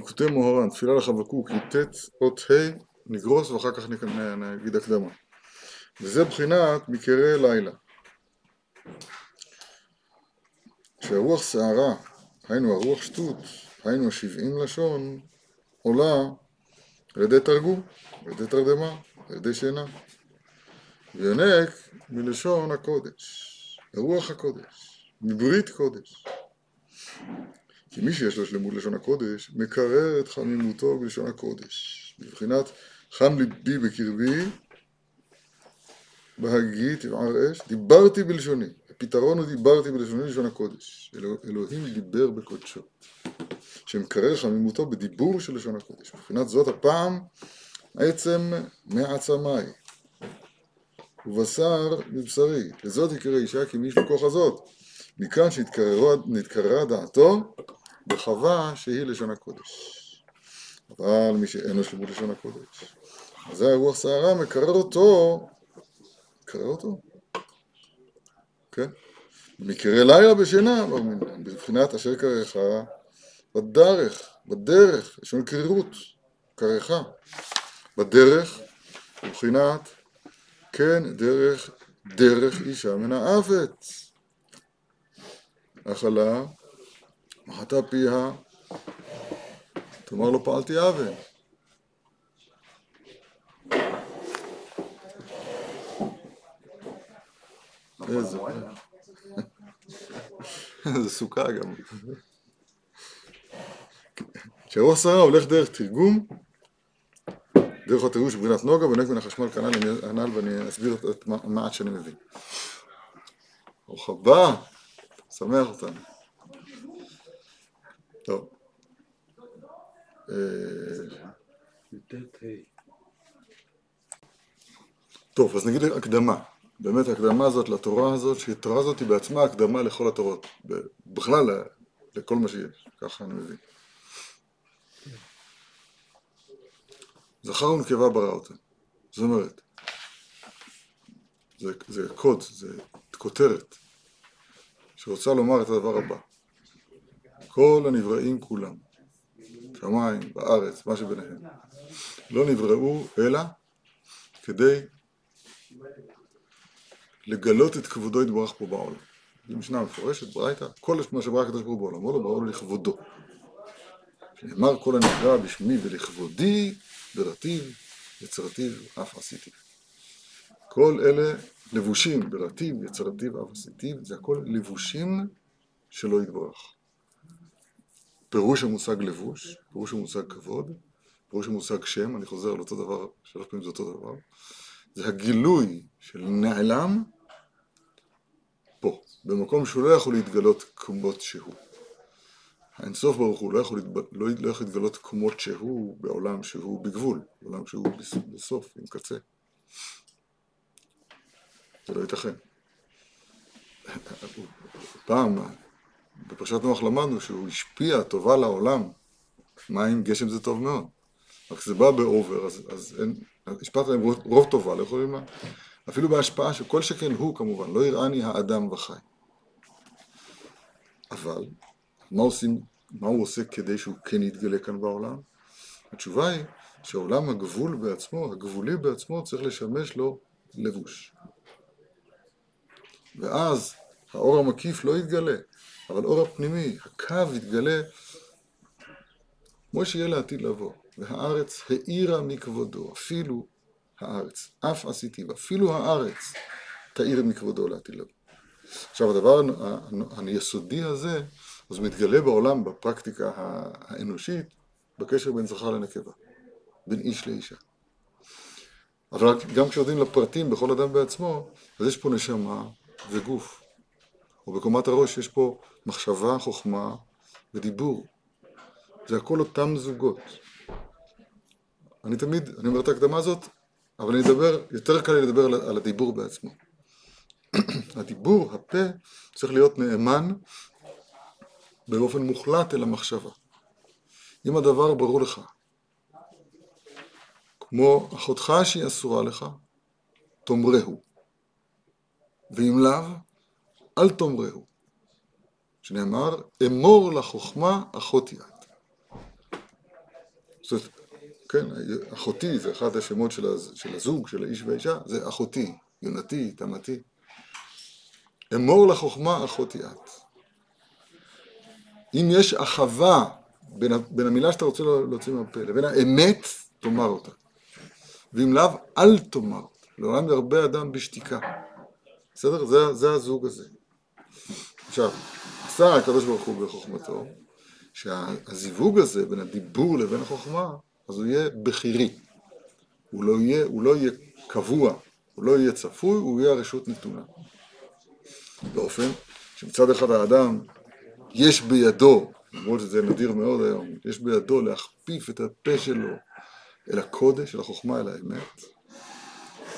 ליקוטי מוהר"ן, תפילה לחבקוק, י"ט אות ה', נגרוס ואחר כך נגיד הקדמה. וזה בחינת מקרה לילה. שהרוח שערה, היינו הרוח שטות, היינו השבעים לשון, עולה על ידי תרגום, על ידי תרדמה, על ידי שינה. ויונק מלשון הקודש, רוח הקודש, מברית קודש. כי מי שיש לו שלמות לשון הקודש, מקרר את חמימותו בלשון הקודש. בבחינת חם ליבי בקרבי, בהגי תבער אש, דיברתי בלשוני. הפתרון הוא דיברתי בלשוני לשון הקודש. אלוה, אלוהים דיבר בקודשו. שמקרר חמימותו בדיבור של לשון הקודש. מבחינת זאת הפעם עצם מעצמי. ובשר מבשרי. לזאת יקרא אישה כי מי כוח הזאת. מכאן שהתקררה דעתו בחווה שהיא לשון הקודש. אבל מי שאין לו שלמות לשון הקודש, זה הרוח סערה מקרר אותו, מקרר אותו, כן? מקרה לילה בשינה, בבחינת אשר קררך בדרך, בדרך, לנו קרירות, קרחה. בדרך, מבחינת, כן, דרך, דרך אישה מן האפץ. אכלה, מחתה פיה, תאמר לא פעלתי עוול. איזה... זה סוכה גם. כשהרוח שרה הולך דרך תרגום, דרך התרגום של ברינת נוגה, ונק מן החשמל כנ"ל ואני אסביר את המעט שאני מבין. ברוך הבא, שמח אותנו. טוב, אז נגיד הקדמה. באמת ההקדמה הזאת לתורה הזאת, שהתורה הזאת היא בעצמה הקדמה לכל התורות. בכלל לכל מה שיש, ככה אני מבין. זכר ונקבה ברא אותם. זאת אומרת, זה, זה קוד, זה כותרת, שרוצה לומר את הדבר הבא. כל הנבראים כולם, שמיים, בארץ, מה שביניהם, לא נבראו אלא כדי לגלות את כבודו יתברך פה בעולם. זו משנה מפורשת, ברייתא, כל מה שברא הקדוש ברוך הוא בעולמו, לא ברור לכבודו. שנאמר כל הנברא בשמי ולכבודי ברטיב, יצרתיו, אף עשיתי. כל אלה לבושים ברטיב, יצרתיו, אף עשיתי, זה הכל לבושים שלא יתברך. פירוש המושג לבוש, פירוש המושג כבוד, פירוש המושג שם, אני חוזר על אותו דבר, שלוש פעמים זה אותו דבר, זה הגילוי של נעלם פה, במקום שהוא לא יכול להתגלות כמות שהוא. האינסוף ברוך הוא לא יכול, לא, לא יכול להתגלות כמות שהוא בעולם שהוא בגבול, בעולם שהוא בסוף, עם קצה. זה לא ייתכן. פעם בפרשת נוח למדנו שהוא השפיע טובה לעולם. מים, גשם זה טוב מאוד. רק כשזה בא באובר, אז, אז אין, השפעת להם רוב, רוב טובה, לא יכולים מה. אפילו בהשפעה שכל שכן הוא כמובן, לא יראני האדם וחי. אבל, מה עושים, מה הוא עושה כדי שהוא כן יתגלה כאן בעולם? התשובה היא שהעולם הגבול בעצמו, הגבולי בעצמו, צריך לשמש לו לבוש. ואז האור המקיף לא יתגלה, אבל אור הפנימי, הקו יתגלה כמו שיהיה לעתיד לבוא. והארץ האירה מכבודו, אפילו הארץ, אף עשיתי, ואפילו הארץ תאיר מכבודו לעתיד לבוא. עכשיו הדבר היסודי הזה, אז מתגלה בעולם בפרקטיקה האנושית, בקשר בין זכר לנקבה, בין איש לאישה. אבל גם כשיורדים לפרטים בכל אדם בעצמו, אז יש פה נשמה וגוף. ובקומת הראש יש פה מחשבה, חוכמה ודיבור. זה הכל אותם זוגות. אני תמיד, אני אומר את ההקדמה הזאת, אבל אני אדבר, יותר קל לי לדבר על, על הדיבור בעצמו. הדיבור, הפה, צריך להיות נאמן באופן מוחלט אל המחשבה. אם הדבר ברור לך, כמו אחותך שהיא אסורה לך, תאמרהו. ואם לאו, אל תאמרהו. שנאמר, אמור לחוכמה אחות יד. זאת, כן, אחותי זה אחד השמות של, הז, של הזוג, של האיש והאישה, זה אחותי, יונתי, תמתי. אמור לחוכמה אחותי את. אם יש אחווה בין, בין המילה שאתה רוצה להוציא מהפה לבין האמת, תאמר אותה. ואם לאו, אל תאמר. לעולם ירבה אדם בשתיקה. בסדר? זה, זה הזוג הזה. עכשיו, עשה הקדוש ברוך הוא בחוכמתו, שהזיווג הזה בין הדיבור לבין החוכמה, אז הוא יהיה בכירי. הוא לא יהיה, הוא לא יהיה קבוע, הוא לא יהיה צפוי, הוא יהיה הרשות נתונה. באופן שמצד אחד האדם, יש בידו, למרות שזה נדיר מאוד היום, יש בידו להכפיף את הפה שלו אל הקודש, אל החוכמה, אל האמת,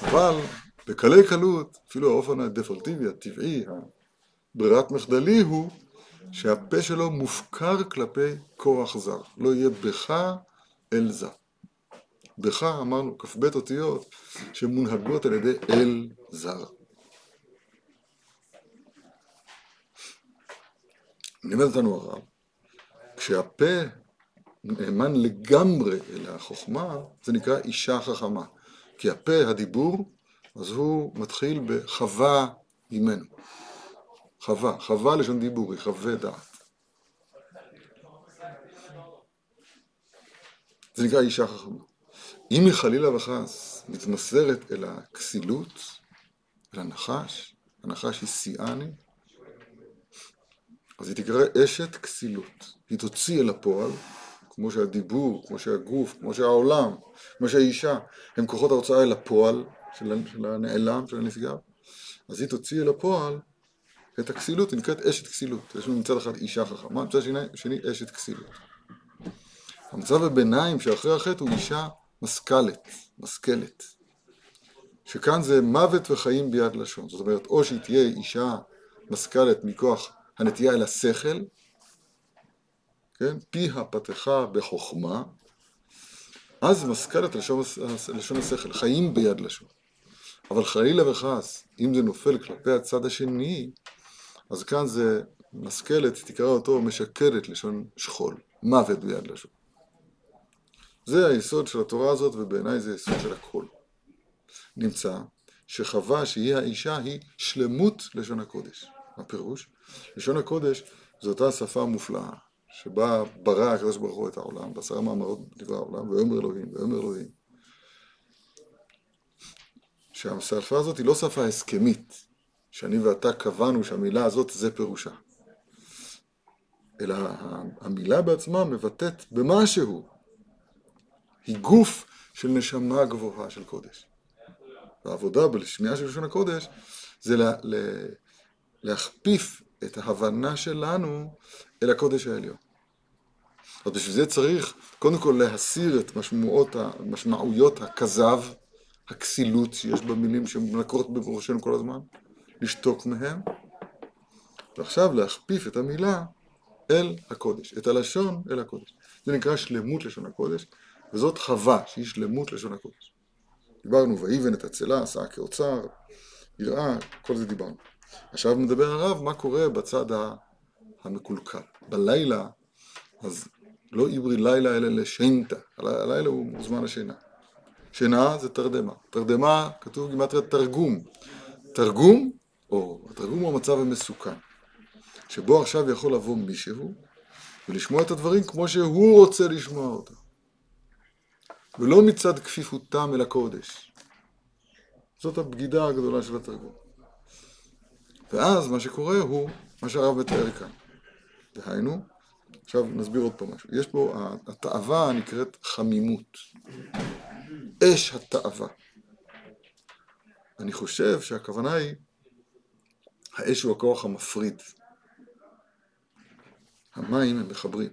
אבל בקלי קלות, אפילו האופן הדפולטיבי, הטבעי, ברירת מחדלי הוא שהפה שלו מופקר כלפי כוח זר. לא יהיה בך אל זר. בך אמרנו כ"ב אותיות שמונהגות על ידי אל זר. לימד אותנו הרב, כשהפה נאמן לגמרי אל החוכמה, זה נקרא אישה חכמה. כי הפה, הדיבור, אז הוא מתחיל בחווה ממנו. חווה, חווה לשון דיבור, היא חווה דעת. זה נקרא אישה חכמה. אם היא חלילה וחס מתמסרת אל הכסילות, אל הנחש, הנחש היא שיאני, אז היא תקרא אשת כסילות. היא תוציא אל הפועל, כמו שהדיבור, כמו שהגוף, כמו שהעולם, כמו שהאישה, הם כוחות ההוצאה אל הפועל של הנעלם, של הנשגב, אז היא תוציא אל הפועל את הכסילות, היא נקראת אשת כסילות. יש לנו מצד אחד אישה חכמה, מצד שני, שני אשת כסילות. המצב הביניים שאחרי החטא הוא אישה משכלת, משכלת. שכאן זה מוות וחיים ביד לשון. זאת אומרת, או שהיא תהיה אישה משכלת מכוח הנטייה אל השכל, כן? פיה פתחה בחוכמה, אז משכלת לשון, לשון השכל, חיים ביד לשון. אבל חלילה וחס, אם זה נופל כלפי הצד השני, אז כאן זה משכלת, תקרא אותו משקרת לשון שכול, מוות ביד לשון. זה היסוד של התורה הזאת, ובעיניי זה היסוד של הכל. נמצא שחווה שהיא האישה היא שלמות לשון הקודש. מה פירוש? לשון הקודש זו אותה שפה מופלאה, שבה ברא הקדוש ברוך הוא את העולם, בעשרה מאמרות בדברי העולם, ויאמר אלוהים, ויאמר אלוהים. שהשפה הזאת היא לא שפה הסכמית, שאני ואתה קבענו שהמילה הזאת זה פירושה. אלא המילה בעצמה מבטאת במשהו. היא גוף של נשמה גבוהה של קודש. והעבודה בשמיעה של לשון הקודש זה לה, לה, להכפיף את ההבנה שלנו אל הקודש העליון. אז בשביל זה צריך קודם כל להסיר את משמעויות, משמעויות הכזב, הכסילות שיש במילים שמנקרות בראשנו כל הזמן, לשתוק מהם, ועכשיו להכפיף את המילה אל הקודש, את הלשון אל הקודש. זה נקרא שלמות לשון הקודש, וזאת חווה שהיא שלמות לשון הקודש. דיברנו, ויבן את הצלה, עשה כאוצר, יראה, כל זה דיברנו. עכשיו מדבר הרב מה קורה בצד המקולקל. בלילה, אז לא עברי לילה אלא לשנתא, הלילה הוא זמן השינה. שינה זה תרדמה. תרדמה, כתוב גימטריה תרגום. תרגום, או התרגום הוא המצב המסוכן, שבו עכשיו יכול לבוא מישהו ולשמוע את הדברים כמו שהוא רוצה לשמוע אותם. ולא מצד כפיפותם אל הקודש. זאת הבגידה הגדולה של התרגום. ואז מה שקורה הוא מה שהרב מתאר כאן. דהיינו, עכשיו נסביר עוד פעם משהו. יש פה, התאווה נקראת חמימות. אש התאווה. אני חושב שהכוונה היא, האש הוא הכוח המפריד. המים הם מחברים.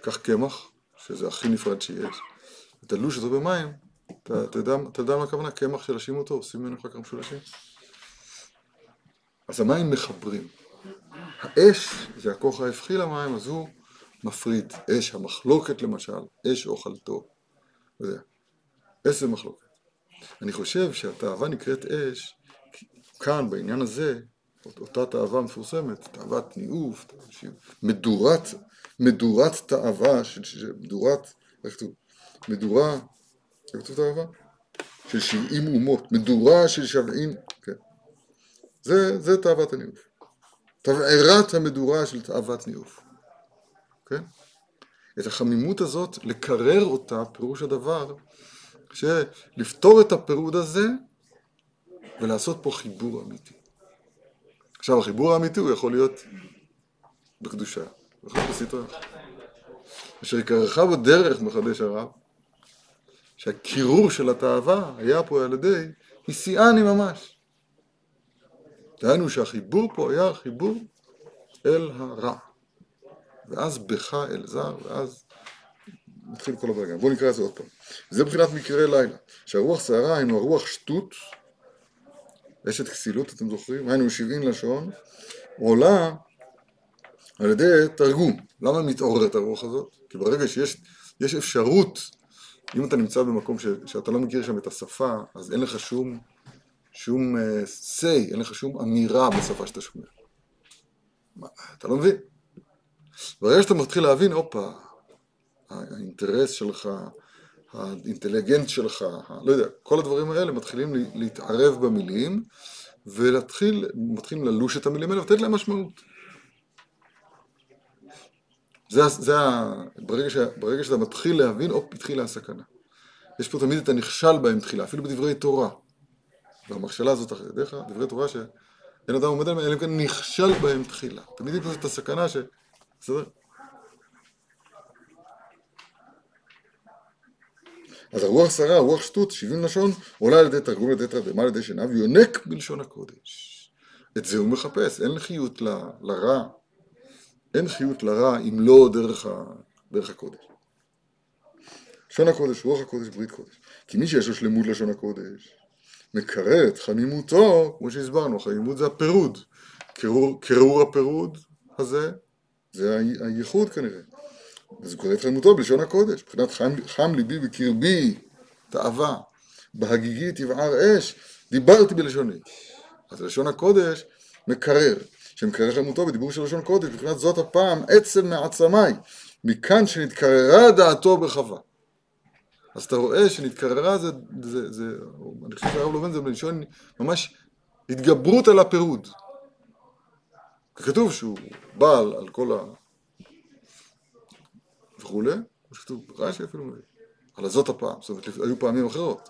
קח קמח, שזה הכי נפרד שיש, ותלוש אותו במים, אתה, אתה, יודע, אתה יודע מה הכוונה? קמח שלשים אותו, עושים ממנו אחר כך משולשים. אז המים מחברים. האש זה הכוח ההפכי למים, אז הוא מפריד. אש המחלוקת למשל, אש אוכלתו. וזה. אש זה מחלוקת. אני חושב שהתאווה נקראת אש, כאן בעניין הזה, אותה תאווה מפורסמת, תאוות ניאוף, מדורת, מדורת תאווה, מדורת, איך כתוב? מדורה, איך כתוב תאווה? של שבעים אומות, מדורה של שבעים, כן. זה, זה תאוות הניאוף. תבערת המדורה של תאוות ניאוף. כן? את החמימות הזאת, לקרר אותה, פירוש הדבר, שלפתור את הפירוד הזה ולעשות פה חיבור אמיתי. עכשיו, החיבור האמיתי הוא יכול להיות בקדושה, הוא יכול להיות בסטרה. אשר יקרך בדרך, מחדש הרב, שהקירור של התאווה היה פה על ידי הסיעני ממש. דהיינו שהחיבור פה היה חיבור אל הרע. ואז בך אל זר, ואז מתחיל כל הבלגן. בואו נקרא את זה עוד פעם. זה מבחינת מקרה לילה. שהרוח סערה היינו הרוח שטות, אשת כסילות, אתם זוכרים? היינו שבעים לשון, עולה על ידי תרגום. למה מתעוררת הרוח הזאת? כי ברגע שיש יש אפשרות, אם אתה נמצא במקום ש, שאתה לא מכיר שם את השפה, אז אין לך שום, שום uh, say, אין לך שום אמירה בשפה שאתה שומע. מה, אתה לא מבין. ברגע שאתה מתחיל להבין, הופה, האינטרס שלך, האינטליגנט שלך, לא יודע, כל הדברים האלה מתחילים לה- להתערב במילים, ולהתחיל, מתחילים ללוש את המילים האלה ולתת להם משמעות. זה, זה. ברגע, ש, ברגע שאתה מתחיל להבין, הופ, התחילה הסכנה. יש פה תמיד את הנכשל בהם תחילה, אפילו בדברי תורה. והמכשלה הזאת אחרי ידיך, דברי תורה שאין אדם עומד עליהם, אלא אם כן נכשל בהם תחילה. תמיד יש את הסכנה ש... בסדר? אז הרוח שרה, הרוח שטות, שבעים לשון, עולה על ידי תרגום, על ידי תרדמה, על ידי שינה, ויונק בלשון הקודש. את זה הוא מחפש, אין חיות ל- לרע, אין חיות לרע אם לא דרך, ה, דרך הקודש. לשון הקודש, רוח הקודש, ברית קודש. כי מי שיש לו שלמות לשון הקודש, מקרר את חמימותו, כמו שהסברנו, חמימות זה הפירוד. קירור, הפירוד הזה, זה הייחוד כנראה. הוא קורא את חמימותו בלשון הקודש, מבחינת חם, חם ליבי בקרבי, תאווה, בהגיגי תבער אש, דיברתי בלשוני. אז לשון הקודש מקרר, שמקרר חמימותו בדיבור של לשון קודש, מבחינת זאת הפעם עצם מעצמי, מכאן שנתקררה דעתו בחווה. אז אתה רואה שנתקררה זה, זה, זה, אני חושב שהרב לובן זה בלשון ממש התגברות על הפירוד. כתוב שהוא בעל על כל ה... וכולי, כמו שכתוב רש"י אפילו מביא, על הזאת הפעם, זאת אומרת, היו פעמים אחרות.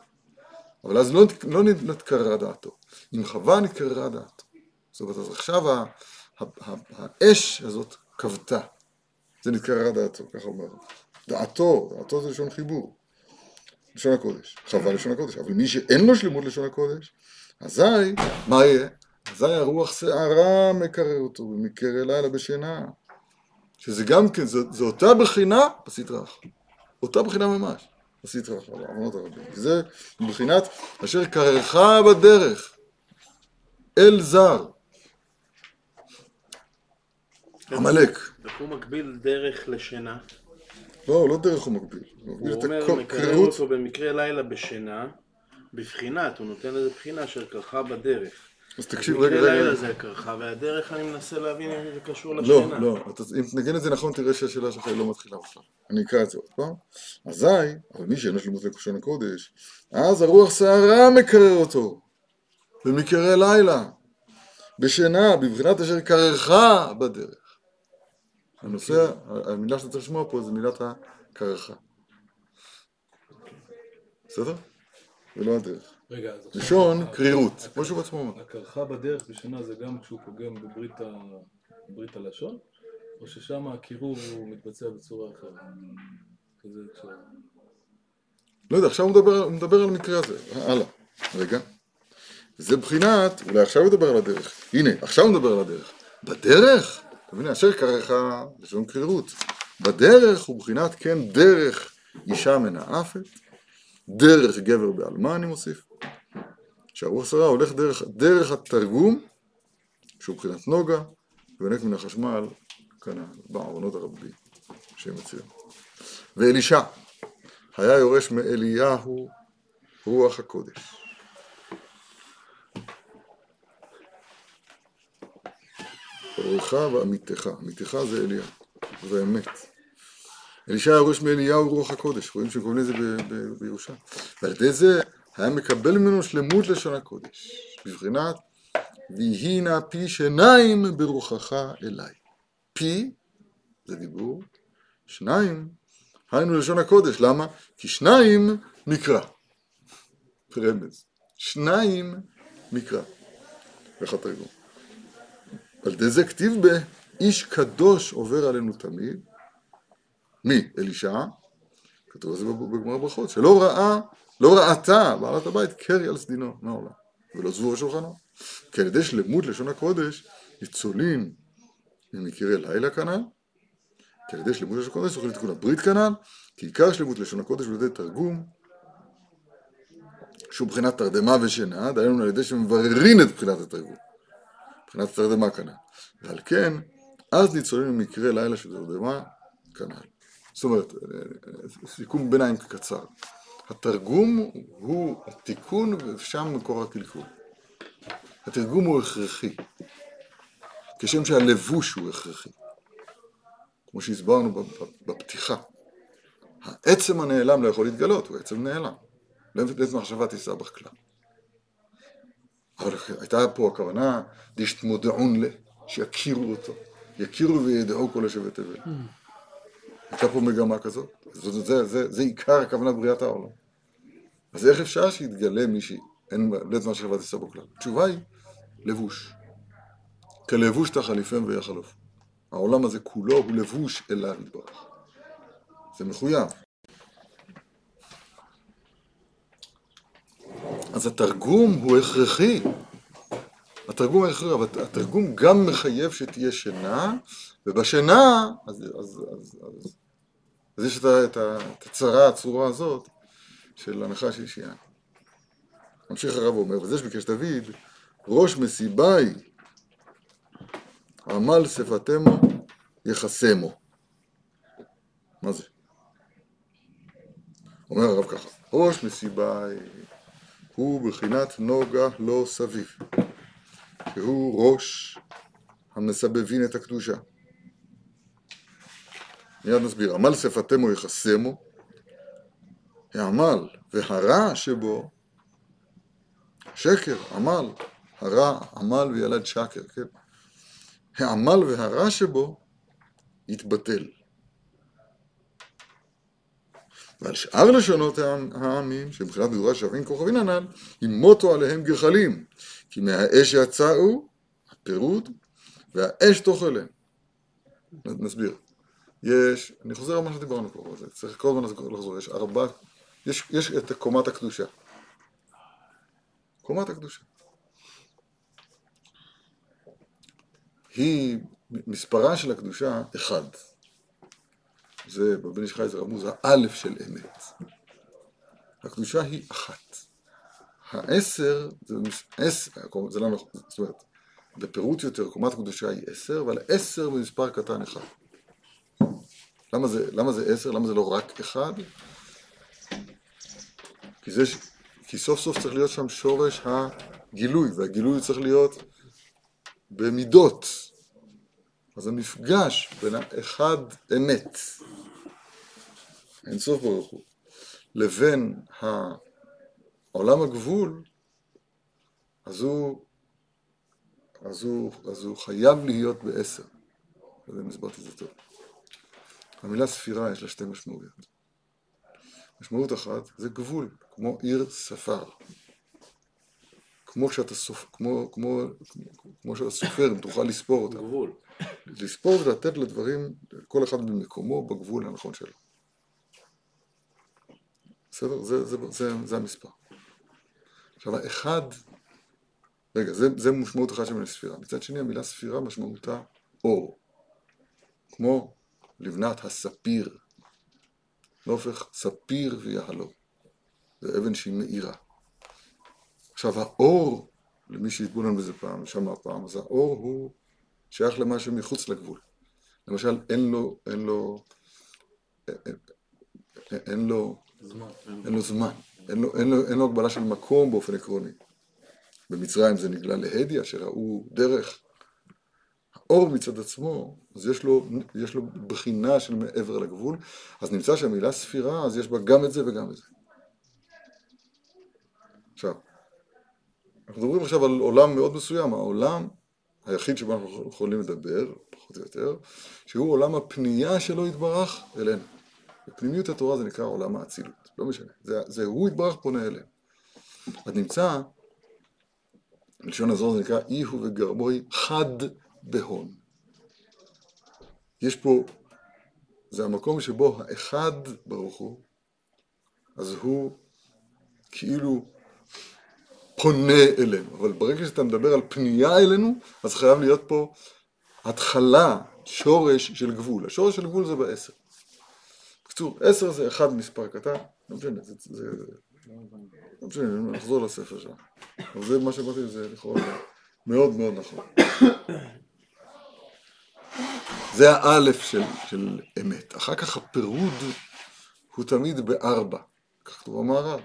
אבל אז לא, לא נת- נתקררה דעתו, עם חווה נתקררה דעתו. זאת אומרת, אז עכשיו ה, ה, ה, האש הזאת כבתה, זה נתקררה דעתו, ככה אומר. דעתו, דעתו זה לשון חיבור, לשון הקודש, חווה לשון הקודש, אבל מי שאין לו שלמות לשון הקודש, אזי, מה יהיה? אזי הרוח שערה מקרר אותו, ומקרר לילה בשינה. שזה גם כן, זו, זו אותה בחינה בסטרא אחת. אותה בחינה ממש, בסטרא אחת, בעוונות הרבים. זה בחינת אשר קררך בדרך אל זר, עמלק. הוא מקביל דרך לשינה? לא, לא דרך הוא מגביל. הוא אומר, מקרר. אותו במקרה לילה בשינה, בבחינת, הוא נותן לזה בחינה אשר קרחה בדרך. אז תקשיב, רגע, רגע. לילה זה הקרחה, והדרך אני מנסה להבין אם זה קשור לא, לשינה. לא, אתה, אם תנגן את זה נכון, תראה שהשאלה שלך היא לא מתחילה בכלל. אני אקרא את זה עוד פעם. אזי, אבל מי שאין לו שלמות לשון הקודש, אז הרוח שערה מקרר אותו, במקרה לילה, בשינה, בבחינת אשר קררך בדרך. הנושא, המילה שאתה צריך לשמוע פה זה מילת הקרחה. בסדר? ולא הדרך. רגע, אז עכשיו... לשון ה- קרירות, כמו שהוא בעצמו אומר. הקרחה בדרך בשנה זה גם כשהוא פוגם בברית הלשון? או ששם הקירור הוא מתבצע בצורה אחרת? כזה כש... לא יודע, עכשיו הוא מדבר, הוא מדבר על המקרה הזה. הלאה. רגע. זה בחינת, אולי עכשיו הוא מדבר על הדרך. הנה, עכשיו הוא מדבר על הדרך. בדרך, אתה מבין, אשר קרח לשון קרירות. בדרך הוא בחינת כן דרך אישה מנאפת, דרך גבר בעלמא אני מוסיף. שהרוח שרה הולך דרך, דרך התרגום, שהוא בחינת נוגה, ויונק מן החשמל, כנ"ל, בעוונות הרבים, שהם מציעים. ואלישע, היה יורש מאליהו רוח הקודש. אורך ועמיתך, עמיתך זה אליהו. ובאמת. אלישע יורש מאליהו רוח הקודש, רואים שקוראים לזה ב- ב- בירושה. ועל ידי זה היה מקבל ממנו שלמות לשון הקודש, בבחינת ויהי נא פי שיניים ברוחך אליי. פי זה דיבור, שניים היינו לשון הקודש, למה? כי שניים מקרא. רמז. שניים מקרא. איך התרגום? על ידי זה כתיב ב... איש קדוש עובר עלינו תמיד. מי? אלישע? כתוב על זה בגמר ברכות, שלא ראה, לא ראתה בעלת הבית קרי על סדינו מהעולם, ולא זבו על שולחנו. כי על ידי שלמות לשון הקודש, ניצולים ממקרה לילה כנ"ל, כי על ידי שלמות לשון הקודש זוכים לתיקון הברית כנ"ל, כי עיקר שלמות לשון הקודש הוא על ידי תרגום, שהוא בחינת תרדמה ושינה, דהיינו על ידי שמבררין את בחינת התרגום. מבחינת התרדמה כנ"ל. ועל כן, אז ניצולים ממקרה לילה של תרדמה כנ"ל. זאת אומרת, סיכום ביניים קצר. התרגום הוא התיקון ושם מקור הקלקול. התרגום הוא הכרחי. כשם שהלבוש הוא הכרחי. כמו שהסברנו בפתיחה. העצם הנעלם לא יכול להתגלות, הוא עצם נעלם. לית מחשבה תישא בך כלל. אבל הייתה פה הכוונה, דשתמודעון ל, שיכירו אותו, יכירו וידעו כל השבט תבל. הייתה פה מגמה כזאת, זה, זה, זה, זה עיקר הכוונה בריאת העולם. אז איך אפשר שיתגלה מי שאין לית מחשבה תישא בו כלל? התשובה היא, לבוש. כלבוש תחליפם ויחלוף. העולם הזה כולו הוא לבוש אליו יתברך. זה מחויב. אז התרגום הוא הכרחי. התרגום הכרחי, אבל התרגום גם מחייב שתהיה שינה, ובשינה, אז, אז, אז, אז, אז יש את, את, את הצרה הצרורה הזאת של הנחש אישיין. ממשיך הרב אומר, וזה שביקש דוד, ראש מסיבי עמל שפתמו יחסמו. מה זה? אומר הרב ככה, ראש מסיבי הוא בחינת נוגה לא סביב, שהוא ראש המסבבין את הקדושה. מיד נסביר, עמל שפתמו יחסמו, העמל והרע שבו, שקר, עמל, הרע, עמל וילד שקר, כן? העמל והרע שבו יתבטל. ועל שאר לשונות העמים, שמבחינת מדורה שווים כוכבין הנ"ל, ימותו עליהם גחלים, כי מהאש יצאו הפירוד, והאש תאכלם. נסביר. יש, אני חוזר על מה שדיברנו פה, צריך כל הזמן לחזור, יש ארבע, יש, יש את קומת הקדושה. קומת הקדושה. היא, מספרה של הקדושה, אחד. זה בבן איש חי זה רמוז האלף של אמת. הקדושה היא אחת. העשר, זה, עשר, זה לא נכון, זאת אומרת, בפירוט יותר, קומת הקדושה היא עשר, אבל עשר במספר קטן אחד. למה זה, למה זה עשר? למה זה לא רק אחד? כי, זה, כי סוף סוף צריך להיות שם שורש הגילוי, והגילוי צריך להיות במידות. אז המפגש בין האחד אמת, אין סוף ברוך הוא, לבין העולם הגבול, אז הוא, אז הוא, אז הוא חייב להיות בעשר. לא יודע אם הסברתי את זה טוב. המילה ספירה יש לה שתי משמעויות. משמעות אחת זה גבול, כמו עיר ספר. כמו שאתה סופר, כמו, כמו, כמו שאתה סופר, אם תוכל לספור אותם. גבול. לספור ולתת לדברים, כל אחד במקומו, בגבול הנכון שלו. בסדר? זה, זה, זה, זה המספר. עכשיו, האחד, רגע, זה, זה משמעות אחת של ספירה. מצד שני, המילה ספירה משמעותה אור. כמו לבנת הספיר. הופך ספיר ויהלום. זה אבן שהיא מאירה. עכשיו, האור, למי שהתבונן בזה פעם, שמע פעם, אז האור הוא שייך למשהו מחוץ לגבול. למשל, אין לו, אין לו, אין, לו. אין לו זמן, אין לו, אין, לו, אין לו הגבלה של מקום באופן עקרוני. במצרים זה נגלה להדי, אשר ראו דרך. האור מצד עצמו, אז יש לו, יש לו בחינה של מעבר לגבול, אז נמצא שהמילה ספירה, אז יש בה גם את זה וגם את זה. עכשיו, אנחנו מדברים עכשיו על עולם מאוד מסוים, העולם היחיד שבו אנחנו יכולים לדבר, פחות או יותר, שהוא עולם הפנייה שלו יתברך אלינו. בפנימיות התורה זה נקרא עולם האצילות, לא משנה, זה, זה הוא יתברך פונה אלינו. אז נמצא, בלשון הזו זה נקרא אי הוא וגרבוי חד בהון. יש פה, זה המקום שבו האחד ברוך הוא, אז הוא כאילו פונה אלינו, אבל ברגע שאתה מדבר על פנייה אלינו, אז חייב להיות פה התחלה, שורש של גבול. השורש של גבול זה בעשר. בקיצור, עשר זה אחד מספר קטן, לא משנה, זה, זה, לא משנה, נחזור לספר שם. אבל זה מה שבאתי, זה לכאורה מאוד מאוד נכון. זה האלף של, של אמת. אחר כך הפירוד הוא תמיד בארבע. כך כתוב במערב.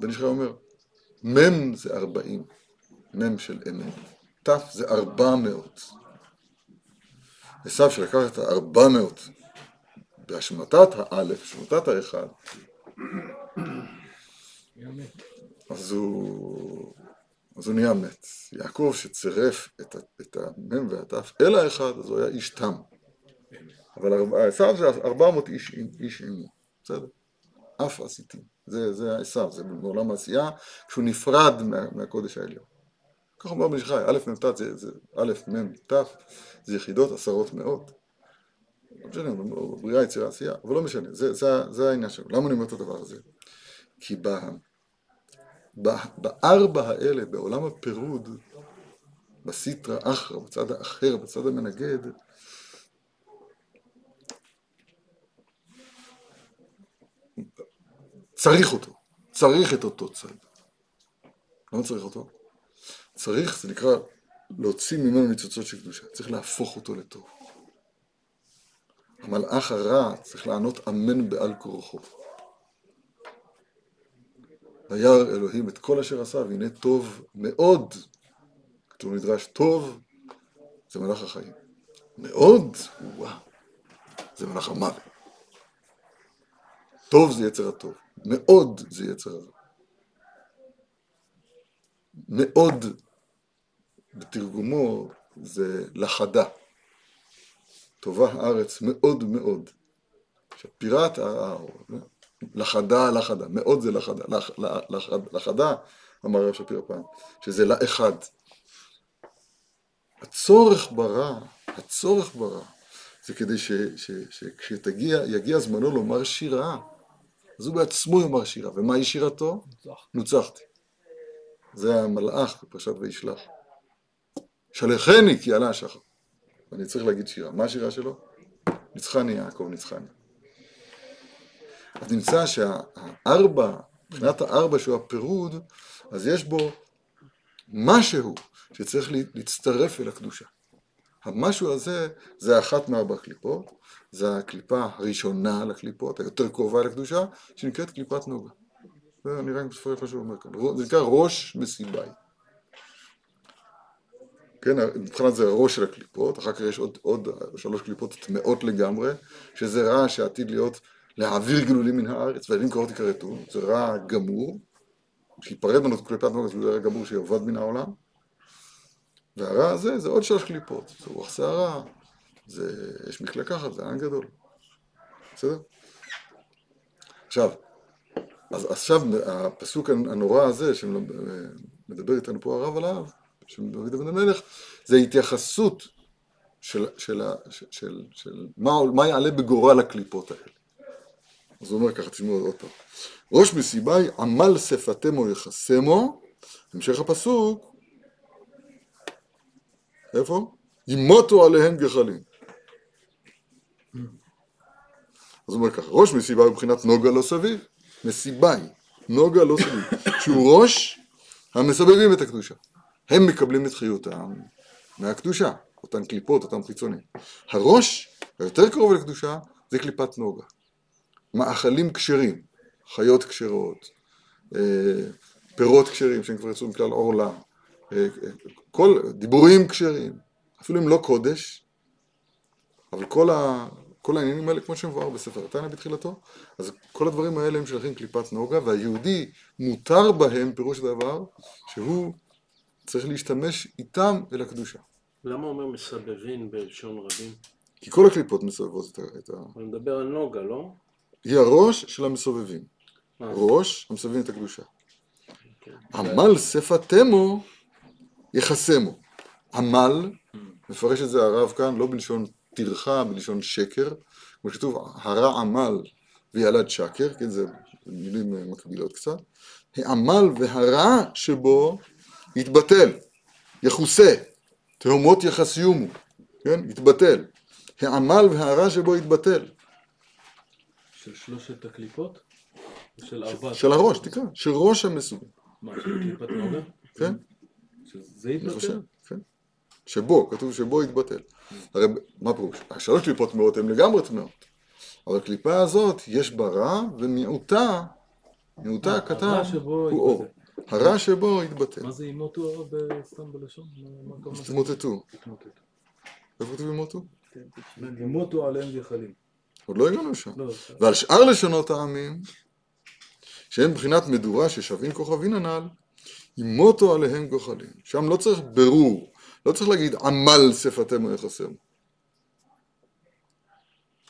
בן ישחי אומר, מ' זה ארבעים, מ' של אמת, ת' זה ארבע מאות. עשיו שלקח את הארבע מאות בהשמטת האלף, השמטת האחד, אז הוא, אז הוא נהיה מת. יעקב שצירף את, את המ' והת' אל האחד, אז הוא היה איש תם. אבל עשיו זה ארבע מאות איש, איש עמו, בסדר? אף עשיתים. זה, זה זה בעולם העשייה, כשהוא נפרד מה, מהקודש העליון. כך אומר בן ישחי, א' מ' ת' זה, זה א' מ' ת', זה יחידות עשרות מאות. לא משנה, בריאה יצירה עשייה, אבל לא משנה, זה, זה, זה העניין שלו. למה אני אומר את הדבר הזה? כי ב, ב, בארבע האלה, בעולם הפירוד, בסיטרא אחרא, בצד האחר, בצד המנגד, צריך אותו, צריך את אותו צד. למה צריך אותו? צריך, זה נקרא להוציא ממנו ניצוצות של קדושה, צריך להפוך אותו לטוב. המלאך הרע צריך לענות אמן בעל כורחו. וירא אלוהים את כל אשר עשה, והנה טוב מאוד. כתוב נדרש טוב, זה מלאך החיים. מאוד, וואו, זה מלאך המוות. טוב זה יצר הטוב. מאוד זה יצר הרע. מאוד בתרגומו זה לחדה. טובה הארץ מאוד מאוד. עכשיו פירט לחדה לחדה, מאוד זה לחדה, לח, לח, לחדה, אמר רב שפירא פעם, שזה לאחד. הצורך ברע, הצורך ברע, זה כדי שכשיגיע, יגיע זמנו לומר שירה, אז הוא בעצמו יאמר שירה, ומהי שירתו? נוצחתי. זה המלאך בפרשת וישלח. שלחני כי עלה השחר. אני צריך להגיד שירה. מה השירה שלו? ניצחני יעקב ניצחני. אז נמצא שהארבע, מבחינת הארבע שהוא הפירוד, אז יש בו משהו שצריך להצטרף אל הקדושה. המשהו הזה זה אחת מארבע קליפות, זה הקליפה הראשונה לקליפות, היותר קרובה לקדושה, שנקראת קליפת נוגה. זה נראה בספרי חשוב אומר כאן. זה נקרא ראש מסיבי. כן, מבחינת זה הראש של הקליפות, אחר כך יש עוד, עוד שלוש קליפות טמאות לגמרי, שזה רע שעתיד להיות להעביר גלולים מן הארץ, והילדים קראות יכרתו, זה רע גמור, שיפרד ממנו קליפת נוגה, זה רע גמור שיאבד מן העולם, והרע הזה זה עוד שלוש קליפות, זה רוח שערה, זה, מקלה ככה, זה עין גדול. בסדר? עכשיו, אז עכשיו הפסוק הנורא הזה שמדבר איתנו פה הרב עליו, של דוד המלך, זה התייחסות של, של, של, של, של מה, מה יעלה בגורל הקליפות האלה. אז הוא אומר ככה, תשמעו עוד פעם. ראש מסיבי עמל שפתמו יחסמו, המשך הפסוק, איפה? ימותו עליהם גחלים. אז הוא אומר ככה, ראש מסיבה מבחינת נוגה לא סביב, מסיבי, נוגה לא סביב, שהוא ראש המסבבים את הקדושה. הם מקבלים את חיותם מהקדושה, אותן קליפות, אותם חיצונים. הראש היותר קרוב לקדושה זה קליפת נוגה. מאכלים כשרים, חיות כשרות, אה, פירות כשרים שהם כבר יצאו מכלל עורלה, אה, כל דיבורים כשרים, אפילו אם לא קודש, אבל כל, ה, כל העניינים האלה, כמו שמבואר בספר התניא בתחילתו, אז כל הדברים האלה הם שייכים קליפת נוגה, והיהודי מותר בהם, פירוש הדבר, שהוא צריך להשתמש איתם אל הקדושה. למה אומר מסבבין בלשון רבים? כי כל הקליפות מסובבות את ה... את ה... אני מדבר על נוגה, לא? היא הראש של המסובבים. ראש המסובבים את הקדושה. כן. עמל שפתמו יחסמו. עמל, מפרש את זה הרב כאן, לא בלשון טרחה, בלשון שקר, כמו שכתוב, הרע עמל וילד שקר, כן, זה מילים אה, מקבילות קצת. העמל והרע שבו יתבטל, יכוסה, תהומות יחסיומו, כן, יתבטל. העמל והרע שבו יתבטל. של שלושת הקליפות? של ארבעת? של הראש, תקרא, של ראש המסובים, מה, של קליפת נוגה? כן? שזה אני יתבטל? חושב, כן. שבו, כתוב שבו יתבטל. הרי מה פירוש? השלוש קליפות טמאות הן לגמרי טמאות. אבל הקליפה הזאת יש בה רע ומיעוטה, מיעוטה הקטן הרע שבו הוא אור. הרע שבו יתבטל. מה זה ימותו סתם בלשון? מה- מה הכוונה? תמוטטו. יתמוטטו. איפה כתוב ימותו? ימותו עליהם גחלים. עוד לא הגענו לשם. לא, ועל שאר לשונות העמים, שהם מבחינת מדורה ששווים כוכבין הנ"ל, ימותו עליהם גוחלים. שם לא צריך ברור, לא צריך להגיד עמל שפתמו יחסמו.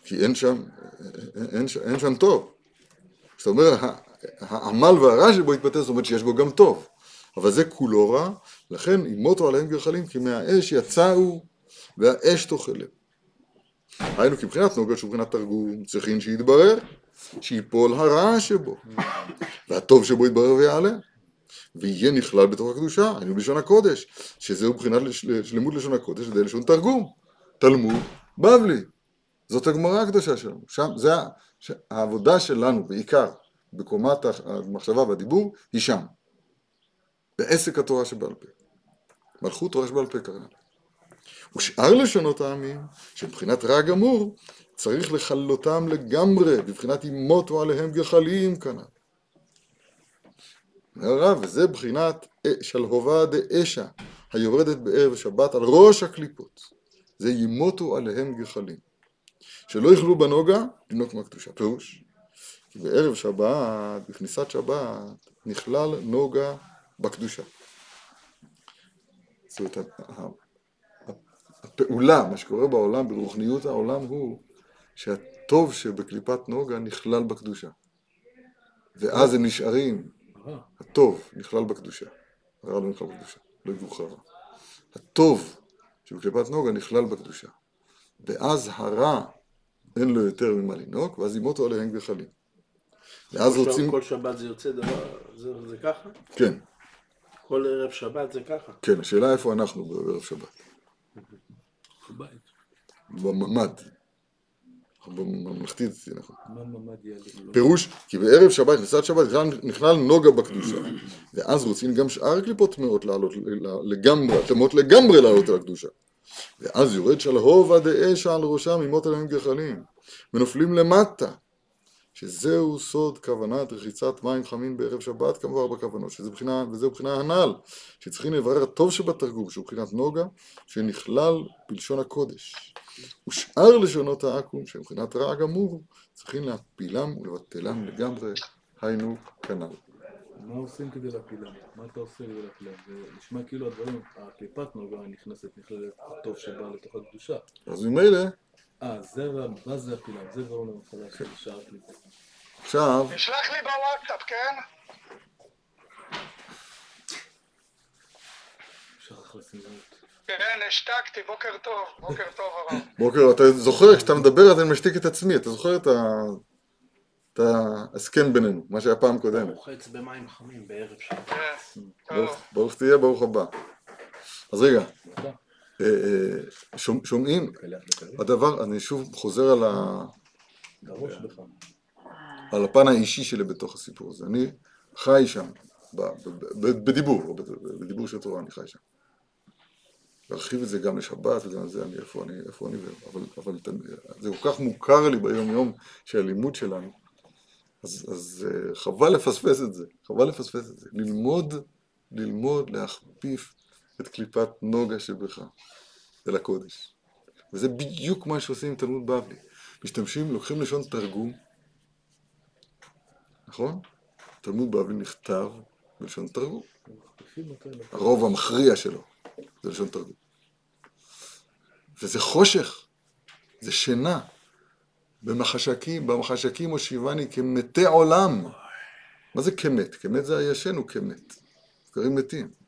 כי אין שם, אין, אין, אין שם טוב. זאת אומרת, העמל והרע שבו יתבטא, זאת אומרת שיש בו גם טוב. אבל זה כולו רע, לכן ימותו עליהם גחלים, כי מהאש יצאו והאש תאכלם. היינו כי מבחינת נוגה שהוא מבחינת תרגום, צריכים שיתברר, שיפול הרע שבו, והטוב שבו יתברר ויעלה, ויהיה נכלל בתוך הקדושה, היינו בלשון הקודש, שזהו מבחינת שלמות לשון הקודש, זה לשון תרגום, תלמוד בבלי, זאת הגמרא הקדושה שלנו, שם, זה העבודה שלנו בעיקר, בקומת המחשבה והדיבור, היא שם, בעסק התורה שבעל פה, מלכות תורה שבעל פה קראנו. ושאר לשונות העמים, שמבחינת רע גמור, צריך לכלותם לגמרי, בבחינת ימותו עליהם גחלים כנ"ל. הרב, וזה בחינת שלהובה דאשה, היורדת בערב שבת על ראש הקליפות. זה ימותו עליהם גחלים. שלא יאכלו בנוגה, לנוק מהקדושה. פירוש, כי בערב שבת, בכניסת שבת, נכלל נוגה בקדושה. זאת אומרת, הפעולה, מה שקורה בעולם, ברוחניות העולם הוא שהטוב שבקליפת נוגה נכלל בקדושה. ואז הם נשארים. הטוב נכלל בקדושה. הרע לא נכלל בקדושה, לא יגור רע. הטוב שבקליפת נוגה נכלל בקדושה. ואז הרע אין לו יותר ממה לנהוג, ואז ימותו עליהם גחלים. ואז רוצים, כל שבת זה יוצא דבר, זה זה ככה? כן, כל ערב שבת זה ככה? כן, השאלה איפה אנחנו בערב שבת. בבית. בממ"ד. בממלכתית, נכון. מה ממ"ד יעלה? פירוש, כי בערב שבת, כניסת שבת, נכלל, נוגה בקדושה. ואז רוצים גם שאר קליפות טמאות לעלות לגמרי, טמאות לגמרי לעלות על הקדושה. ואז יורד שלהובה דאשה על ראשם ימות עליהם גחלים, ונופלים למטה. שזהו סוד כוונת רחיצת מים חמים בערב שבת כמובן בכוונות, שזה בחינה, וזהו בחינה הנ"ל, שצריכים לברר הטוב שבתרגום, שהוא בחינת נוגה, שנכלל בלשון הקודש. ושאר לשונות העכו"ם, שהם מבחינת רע גמור, צריכים להפילם ולבטלם לגמרי, היינו כנ"ל. מה עושים כדי להפילם? מה אתה עושה כדי להפילם? זה נשמע כאילו הדברים, הקליפת נוגה נכנסת, נכללת הטוב שבא לתוך הקדושה. אז ממילא, אה, זה, ה- מה זה הפילם? זה כבר למחלה של שאר הקליפות. עכשיו, תשלח לי בוואטסאפ, כן? כן, השתקתי, בוקר טוב, בוקר טוב הרב. בוקר, אתה זוכר, כשאתה מדבר אז אני משתיק את עצמי, אתה זוכר את ה... את ההסכם בינינו, מה שהיה פעם קודמת. רוחץ במים חמים בערב שבת. כן. ברוך תהיה, ברוך הבא. אז רגע, אה, אה, שומע- שומעים, לקלח. הדבר, אני שוב חוזר על, ה. על הפן האישי שלי בתוך הסיפור הזה. אני חי שם, בדיבור, בדיבור של תורה אני חי שם. להרחיב את זה גם לשבת וגם לזה, אני, איפה אני, איפה אני, אבל, אבל זה כל כך מוכר לי ביום יום של הלימוד שלנו, אז, אז אה, חבל לפספס את זה, חבל לפספס את זה. ללמוד, ללמוד להכפיף את קליפת נוגה שבך. אל הקודש. וזה בדיוק מה שעושים עם תלמוד בבלי. משתמשים, לוקחים לשון תרגום, נכון? תלמוד בבלי נכתב בלשון תרגום. הרוב המכריע שלו זה לשון תרגום. וזה חושך, זה שינה. במחשקים, במחשקים הושיבני כמתי עולם. מה זה כמת? כמת זה הישן הוא כמת. זכרים מתים.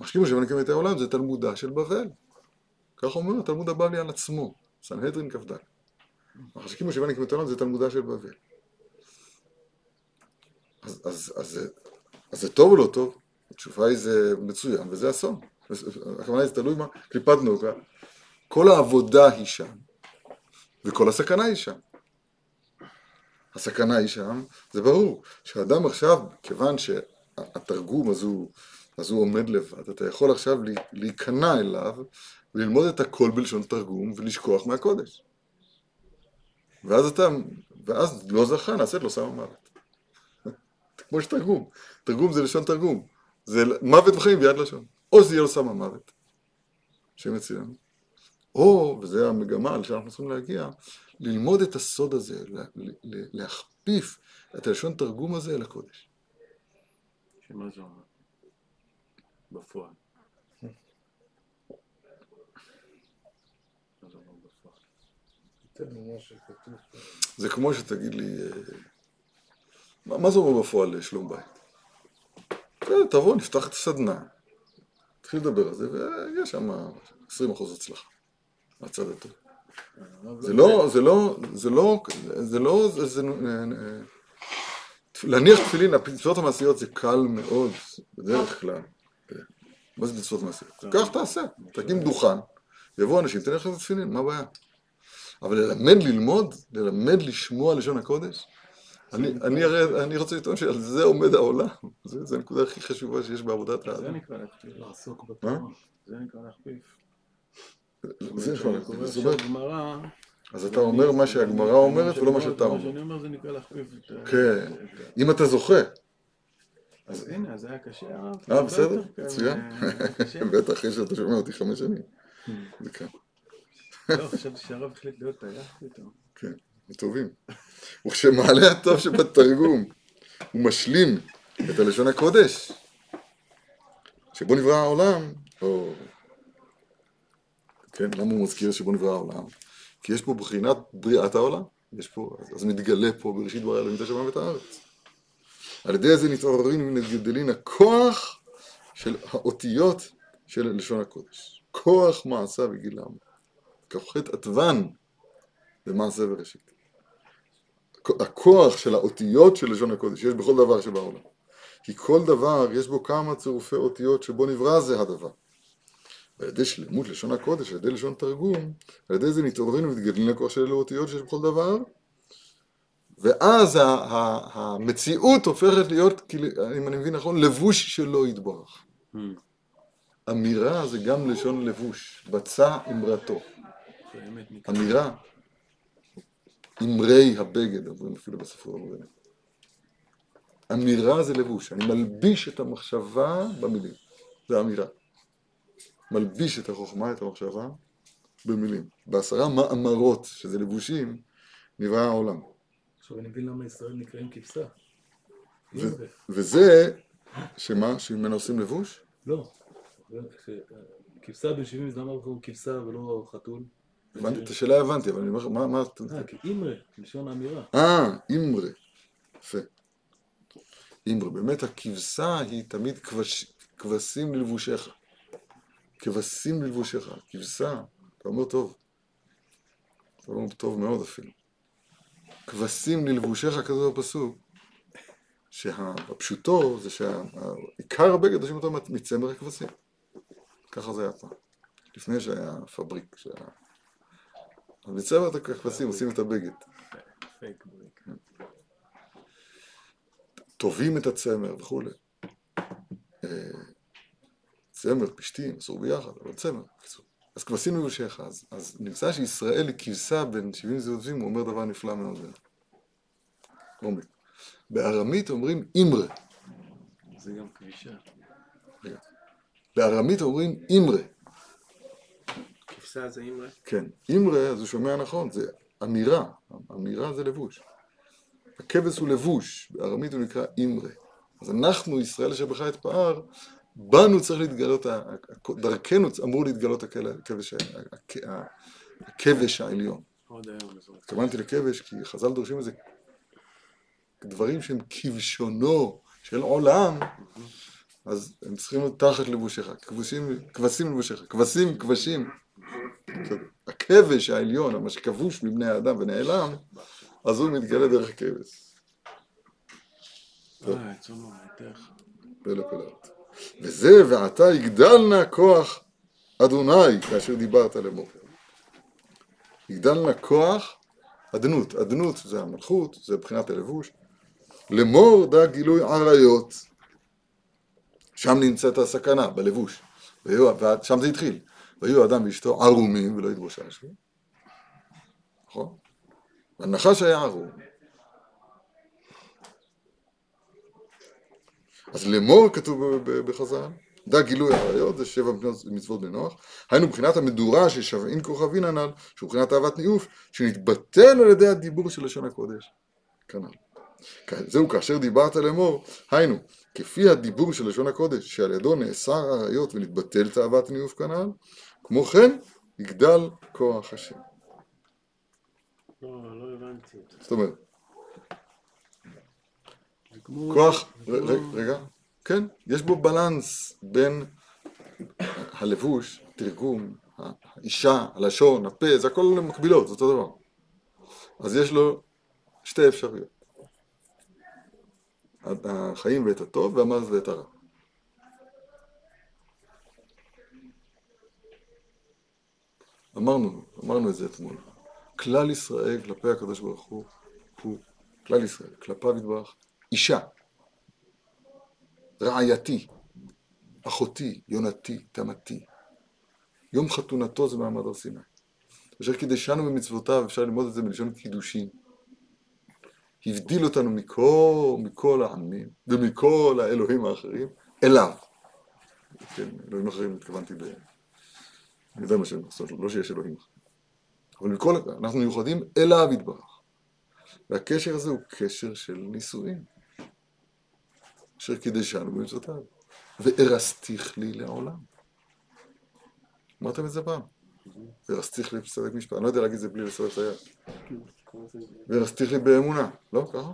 מחשקים הושיבני כמתי עולם זה תלמודה של בבל. כך אומר התלמוד הבבלי על עצמו, סנהדרין כ"ד. מחשקים הושיבני כמתי עולם זה תלמודה של בבל. אז, אז, אז, אז זה טוב או לא טוב? התשובה היא זה מצוין וזה אסון. הכוונה היא זה תלוי מה, קליפת נוגה. כל העבודה היא שם, וכל הסכנה היא שם. הסכנה היא שם, זה ברור, שאדם עכשיו, כיוון שהתרגום אז הוא, אז הוא עומד לבד, אתה יכול עכשיו להיכנע אליו וללמוד את הכל בלשון תרגום ולשכוח מהקודש. ואז אתה, ואז לא זכה, נעשית לו סם המוות. כמו שתרגום, תרגום זה לשון תרגום, זה מוות וחיים ביד לשון. או שזה יהיה לו סם המוות, השם יצילנו, או, וזה המגמה לשם אנחנו צריכים להגיע, ללמוד את הסוד הזה, להכפיף את הלשון תרגום הזה אל הקודש. שמה זה אומר? בפועל. מה זה אומר בפועל? תן לנו מה שכתוב פה. זה כמו שתגיד לי, אה, מה, זה אומר בפועל לשלום בית? בסדר, תבוא, נפתח את הסדנה, נתחיל לדבר על זה, ויש שם 20% הצלחה, מהצד הטוב. זה לא, זה לא, זה לא, זה לא, זה, אה, אה, להניח תפילין, המצוות המעשיות זה קל מאוד, בדרך כלל. מה זה מצוות מעשיות? כך תעשה, תקים דוכן, יבואו אנשים, תניח להם תפילין, מה הבעיה? אבל ללמד ללמוד, ללמד לשמוע לשון הקודש, אני, אני הרי, אני רוצה לטעון שעל זה עומד העולם, זה, זה הנקודה הכי חשובה שיש בעבודת זה האדם. נקרא להכפיף. לעסוק בתורה. זה נקרא להכפיף. זה עכשיו גמרא... אז אתה אומר מה שהגמרא אומרת ולא מה שאתה מה אומר. שאני אומר זה נקרא להכפיף את ה... כן. אם אתה זוכה, אז הנה, אז היה קשה הרב. אה, בסדר, יותר כאן, מצוין. אה. בטח אחרי שאתה שומע אותי חמש שנים. זה כן, לא, חשבתי שהרב החליט להיות טייח פתאום. כן, זה טובים. וכשמעלה הטוב שבתרגום, הוא משלים את הלשון הקודש, שבו נברא העולם, או... כן, למה הוא מזכיר שבו נברא העולם? כי יש פה בחינת בריאת העולם, יש פה, אז, אז מתגלה פה בראשית ברא אלוהים את השמיים ואת הארץ. על ידי זה נתעוררים ונתגדלין הכוח של האותיות של לשון הקודש. כוח מעשה וגילם. כ"ח עטבן במעשה בראשית. הכוח של האותיות של לשון הקודש יש בכל דבר שבעולם. כי כל דבר יש בו כמה צירופי אותיות שבו נברא זה הדבר. ועל ידי שלמות לשון הקודש, על ידי לשון תרגום, על ידי זה נתעוררים ומתגדלים לכוח של אלו אותיות שיש בכל דבר, ואז המציאות הופכת להיות, כאילו, אם אני מבין נכון, לבוש שלא יתברך. אמירה זה גם לשון לבוש, בצע אמרתו. אמירה, אמרי הבגד, אומרים אפילו בספר המורה. אמירה זה לבוש, אני מלביש את המחשבה במילים, זה אמירה. מלביש את החוכמה, את המחשבה, במילים. בעשרה מאמרות, שזה לבושים, נברא העולם. עכשיו אני מבין למה ישראל נקראים כבשה. זה- וזה, שמה, שממנו עושים לבוש? לא. כבשה בן 70 זה למה קוראים כבשה ולא חתול? הבנתי, את השאלה הבנתי, אבל אני אומר לך, מה, מה, אה, אימרה, לשון אמירה. אה, אימרה. יפה. אימרה. באמת הכבשה היא תמיד כבש, כבשים ללבושיך. כבשים ללבושיך. כבשה, אתה אומר טוב. אתה אומר טוב מאוד אפילו. כבשים ללבושיך, כזה בפסוק. שהפשוטו זה שעיקר הבגד עושים אותו מצמר הכבשים. ככה זה היה פעם. לפני שהיה פבריק. שהיה... אז מצמר הכבשים עושים את הבגד. טובים את הצמר וכולי. אה, צמר, פשתים, אסור ביחד, אבל צמר, בקיצור. אז כבשים מבושך, אז, אז נמצא שישראל היא כבשה בין 70 זהותים, הוא אומר דבר נפלא מאוד. עומק. בארמית אומרים אימרה, זה גם כבישה. בארמית אומרים אימרה. כבשה זה אימרה? כן, אימרה, אז הוא שומע נכון, זה אמירה, אמירה זה לבוש. הכבש הוא לבוש, בארמית הוא נקרא אימרה. אז אנחנו, ישראל אשר בך אתפאר, בנו צריך להתגלות, דרכנו אמור להתגלות הכבש, הכבש העליון. התכוונתי לכבש כי חז"ל דורשים איזה דברים שהם כבשונו של עולם, אז הם צריכים להיות תחת לבושיך, כבשים, כבשים לבושיך, כבשים, כבשים. הכבש העליון, מה שכבוש מבני האדם ונעלם, אז הוא מתגלה דרך הכבש. טוב. אה. פלא פלאות. וזה ועתה יגדל נא כוח אדוני כאשר דיברת לאמור. יגדל נא כוח אדנות, אדנות זה המלכות, זה מבחינת הלבוש. לאמור דא גילוי עריות. שם נמצאת הסכנה, בלבוש. שם זה התחיל. ויהיו אדם ואשתו ערומים ולא יתבוששו. נכון? הנחש היה ערום. אז לאמור כתוב בחז"ל, דע גילוי עריות זה שבע מצוות- מצוות בנוח, היינו מבחינת המדורה של שבעין כוכבין הנ"ל, שהוא מבחינת אהבת ניאוף, שנתבטל על ידי הדיבור של לשון הקודש. כנ"ל. זהו כאשר דיברת לאמור, היינו, כפי הדיבור של לשון הקודש, שעל ידו נאסר עריות ונתבטל תאוות ניאוף כנ"ל, כמו כן יגדל כוח השם. לא, לא הבנתי. זאת אומרת, כמו... כוח, רגע, כן, יש בו בלנס בין הלבוש, תרגום, האישה, הלשון, הפה, זה הכל מקבילות, זה אותו דבר. אז יש לו שתי אפשרויות. החיים ואת הטוב והמוות ואת הרע. אמרנו, אמרנו את זה אתמול. כלל ישראל כלפי הקדוש ברוך הוא, הוא כלל ישראל, כלפיו יתברך, אישה, רעייתי, אחותי, יונתי, תמתי. יום חתונתו זה מעמד הר סיני. אשר קידשנו במצוותיו, אפשר ללמוד את זה מלשון קידושין. הבדיל אותנו מכל, מכל העמים ומכל האלוהים האחרים, אליו. כן, אלוהים אחרים התכוונתי ב... אני יודע מה שאני אומרת, לא שיש אלוהים אחרים. אבל מכל, אנחנו מיוחדים אליו יתברך. והקשר הזה הוא קשר של נישואין. אשר קידשנו במצוותיו. וארסתיך לי לעולם. אמרתם את זה פעם? וארסתיך לי בצדק משפט. אני לא יודע להגיד את זה בלי לסובב את היד. וארסתיך לי באמונה. לא ככה?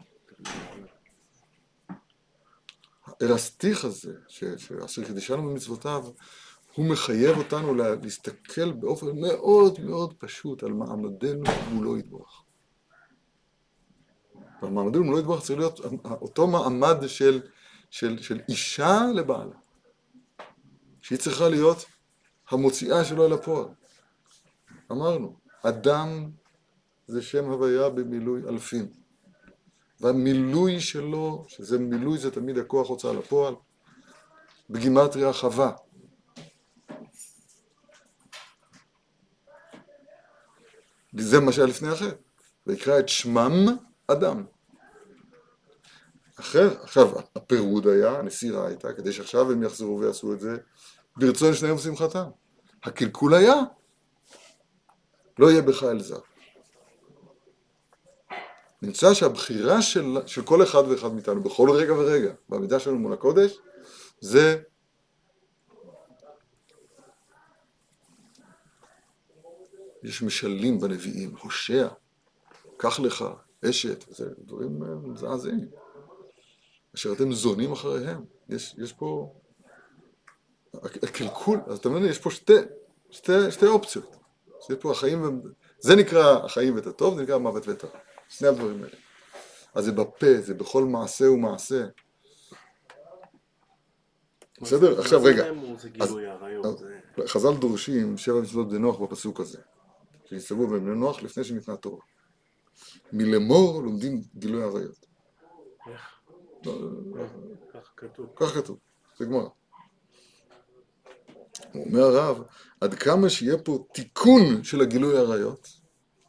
הארסתיך הזה, שאשר קידשנו במצוותיו, הוא מחייב אותנו לה- להסתכל באופן מאוד מאוד פשוט על מעמדנו מולו יתברך. והמעמדנו מולו יתברך צריך להיות אותו מעמד של, של, של אישה לבעלה. שהיא צריכה להיות המוציאה שלו אל הפועל. אמרנו, אדם זה שם הוויה במילוי אלפים. והמילוי שלו, שזה מילוי זה תמיד הכוח הוצאה לפועל, בגימטריה חווה. זה מה שהיה לפני החטא. ויקרא את שמם אדם. אחר, עכשיו, הפירוד היה, הנסירה הייתה, כדי שעכשיו הם יחזרו ויעשו את זה, ברצון שניהם שמחתם. הקלקול היה, לא יהיה בך אל זר. נמצא שהבחירה של, של כל אחד ואחד מאיתנו, בכל רגע ורגע, בעמידה שלנו מול הקודש, זה יש משלים בנביאים, הושע, קח לך, אשת, זה דברים מזעזעים. אשר אתם זונים אחריהם. יש, יש פה... הקלקול, אז אתה מבין, יש פה שתי, שתי, שתי אופציות. יש פה החיים, ו... זה נקרא החיים ואת הטוב, זה נקרא המוות ואת הרע. שני הדברים האלה. אז זה בפה, זה בכל מעשה ומעשה. בסדר? עכשיו רגע. חז"ל דורשים שבע מצוות בני נוח בפסוק הזה, שיצטוו בבני נוח לפני שניתנה תורה. מלאמור לומדים גילוי עריות. איך? כך כתוב. זה גמרא. הוא אומר הרב, עד כמה שיהיה פה תיקון של הגילוי עריות,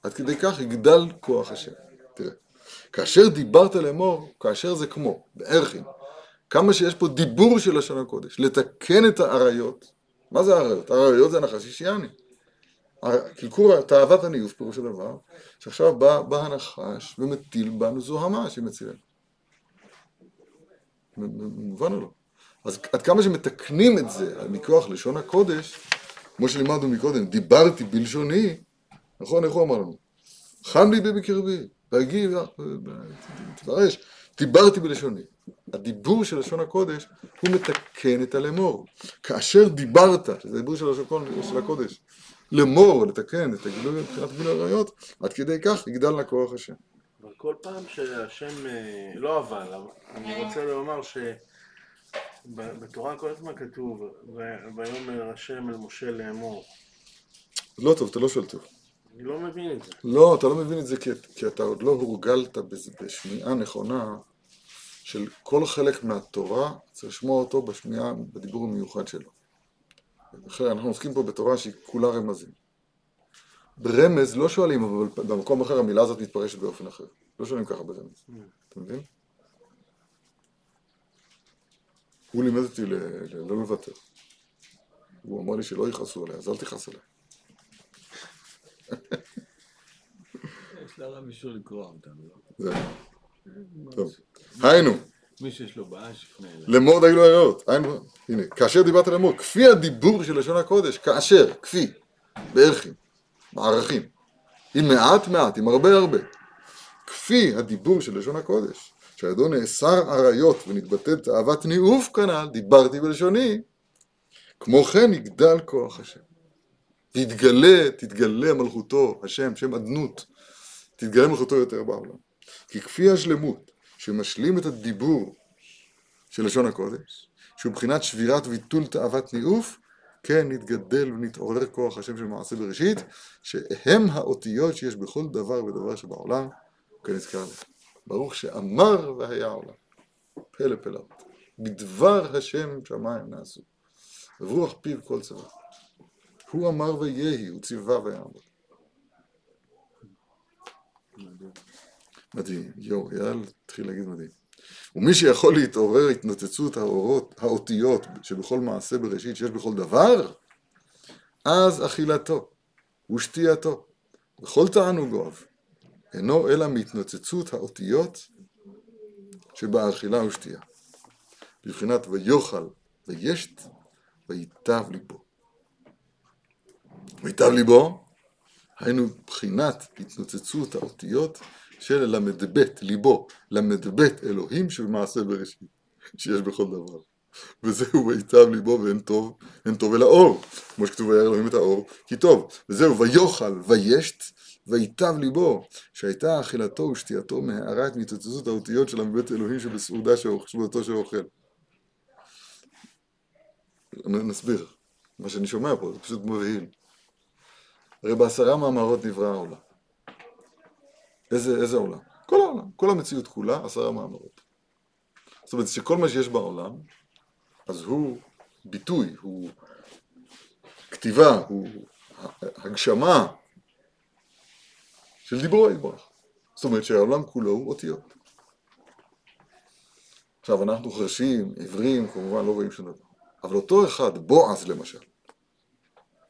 עד כדי כך יגדל כוח השם. תראה, כאשר דיברת לאמור, כאשר זה כמו, בערכין, כמה שיש פה דיבור של לשון הקודש, לתקן את העריות, מה זה העריות? העריות זה הנחש אישיאני. קלקול תאוות הניאוף, פירוש הדבר, שעכשיו בא, בא הנחש ומטיל בנו זוהמה שמצילה. מובן או לא? אז עד כמה שמתקנים את זה מכוח לשון הקודש, כמו שלימדנו מקודם, דיברתי בלשוני, נכון, איך הוא אמר לנו? חם ליבי בקרבי, בהגיב, תפרש, דיברתי בלשוני. הדיבור של לשון הקודש הוא מתקן את הלמור. כאשר דיברת, שזה הדיבור של של הקודש, למור, לתקן את הגילוי מבחינת גילוי עריות, עד כדי כך יגדל לה כוח השם. אבל כל פעם שהשם, אה, לא אבל, אני רוצה לומר שבתורה כל הזמן כתוב, "ו- ויאמר השם אל משה לאמור. לא טוב, אתה לא שואל טוב. אני לא מבין את זה. לא, אתה לא מבין את זה כי, כי אתה עוד לא הורגלת בשמיעה נכונה של כל חלק מהתורה, צריך לשמוע אותו בשמיעה, בדיבור המיוחד שלו. אחרי, אנחנו עוסקים פה בתורה שהיא כולה רמזים. ברמז לא שואלים, אבל במקום אחר המילה הזאת מתפרשת באופן אחר. לא שואלים ככה ברמז. אתה מבין? הוא לימד אותי לא לוותר. הוא אמר לי שלא יכעסו עליי, אז אל תכעס עליי. יש לרב אישור לקרוע אותנו. לא? זה. טוב. היינו, מי שיש לו בעיה שיפנה אליי. לאמור די לא הריאות. היינו, הנה, כאשר דיברת לאמור, כפי הדיבור של לשון הקודש, כאשר, כפי, בערכים, מערכים. עם מעט מעט, עם הרבה הרבה. כפי הדיבור של לשון הקודש, שידו נאסר עריות ונתבטאת תאוות ניאוף כנ"ל, דיברתי בלשוני, כמו כן יגדל כוח השם. תתגלה, תתגלה מלכותו, השם, שם אדנות, תתגלה מלכותו יותר בעולם. כי כפי השלמות שמשלים את הדיבור של לשון הקודש, שהוא מבחינת שבירת ביטול תאוות ניאוף, כן נתגדל ונתעורר כוח השם של מעשה בראשית, שהם האותיות שיש בכל דבר ודבר שבעולם, כנזכר להם. ברוך שאמר והיה עולם. פלא פלאות. בדבר השם שמיים נעשו. וברוח פיו כל צבא. הוא אמר ויהי, הוא ציווה ויעמוד. מדהים, יואו, אייל התחיל להגיד מדהים. ומי שיכול להתעורר התנוצצות האורות, האותיות שבכל מעשה בראשית שיש בכל דבר, אז אכילתו ושתייתו וכל תענוגיו אינו אלא מהתנוצצות האותיות שבאכילה ושתייה. בבחינת ויאכל וישת וייטב ליבו. וייטב ליבו, היינו בחינת התנוצצות האותיות של ל"ב, ליבו, ל"ב אלוהים שבמעשה בראשית, שיש בכל דבר. וזהו וייטב ליבו ואין טוב, אין טוב אלא אור, כמו שכתוב וירא אלוהים את האור, כי טוב. וזהו ויאכל וישת וייטב ליבו, שהייתה אכילתו ושתייתו מהארה את מתוצצות האותיות של מבית אלוהים שבסעודה שבסעודתו שאוכל. נסביר. מה שאני שומע פה, זה פשוט מבהיל. הרי בעשרה מאמרות נברא העולם. איזה, איזה עולם? כל העולם, כל המציאות כולה, עשרה מאמרות. זאת אומרת שכל מה שיש בעולם, אז הוא ביטוי, הוא כתיבה, הוא הגשמה של דיבור היתברך. זאת אומרת שהעולם כולו הוא אותיות. עכשיו אנחנו חרשים, עיוורים, כמובן לא רואים שום דבר. אבל אותו אחד, בועז למשל,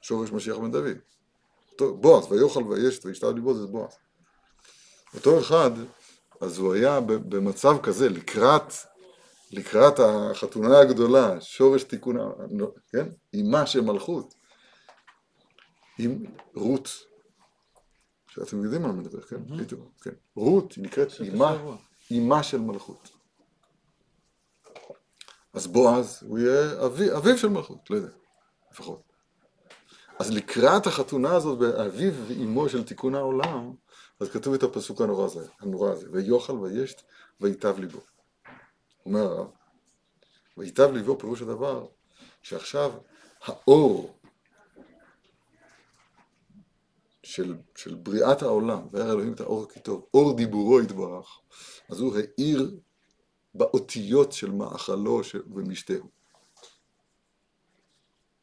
שורש משיח בן דוד, בועז, ויאכל וישת וישתר ליבו זה בועז. אותו אחד, אז הוא היה במצב כזה, לקראת, לקראת החתונה הגדולה, שורש תיקון, ה- כן? אימה של מלכות, עם רות, שאתם יודעים על מה אני מדבר, כן? הייתם, כן. רות, היא נקראת אימה. אימה של מלכות. אז בועז, הוא יהיה אבי, אביו של מלכות, לא יודע, לפחות. אז לקראת החתונה הזאת באביו ואימו של תיקון העולם, אז כתוב את הפסוק הנורא הזה, הנורא הזה, ויאכל וישת וייטב ליבו. אומר הרב, וייטב ליבו פירוש הדבר שעכשיו האור של, של בריאת העולם, וירא אלוהים את האור כי טוב, אור דיבורו יתברך, אז הוא האיר באותיות של מאכלו ומשתהו.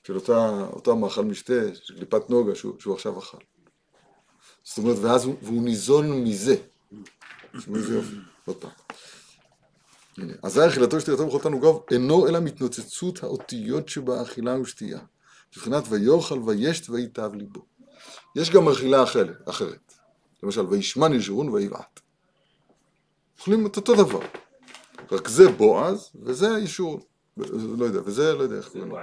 של אותה, אותה מאכל משתה, של קליפת נוגה שהוא, שהוא עכשיו אכל. זאת אומרת, ואז הוא, והוא ניזון מזה. תשמעו איזה יופי, עוד פעם. הנה, אזי אכילתו שתייתו בכל תענוגיו אינו אלא מתנוצצות האותיות שבאכילה ושתייה. מבחינת ויאכל וישת וייטב ליבו. יש גם אכילה אחרת, אחרת. למשל, וישמן ישורון ויבעט. אוכלים את אותו דבר. רק זה בועז, וזה ישורון. לא יודע, וזה, לא יודע איך קוראים לו.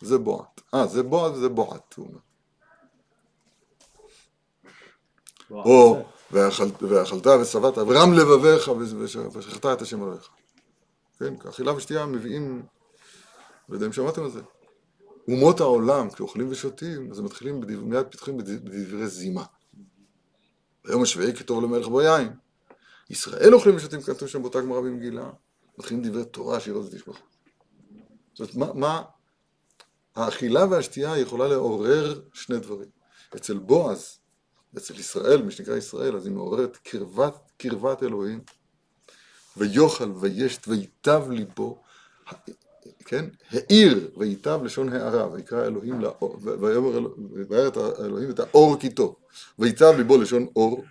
זה בועט. אה, זה בועז וזה בועט, הוא אומר. או, "ואכלת- ושבעת, ורם לבביך וש- ושכחת את השם אלוהיך. כן, אכילה ושתייה מביאים, לא יודע אם שמעתם על זה. אומות העולם, כשאוכלים ושותים, אז הם מתחילים, מיד פתחים בד- בדברי זימה. היום השביעי כטוב למלך בו יין. ישראל אוכלים ושותים, כתוב שם באותה גמרא במגילה, מתחילים דברי תורה שירות ותשבח. זאת אומרת, מה, מה, האכילה והשתייה יכולה לעורר שני דברים. אצל בועז, אצל ישראל, מי שנקרא ישראל, אז היא מעוררת קרבת, קרבת אלוהים, ויאכל וישת וייטב ליבו, כן? העיר וייטב לשון הערה, ויקרא אלוהים לאור, ויאמר אלוה- וירא את האור כי טוב, וייטב ליבו לשון אור,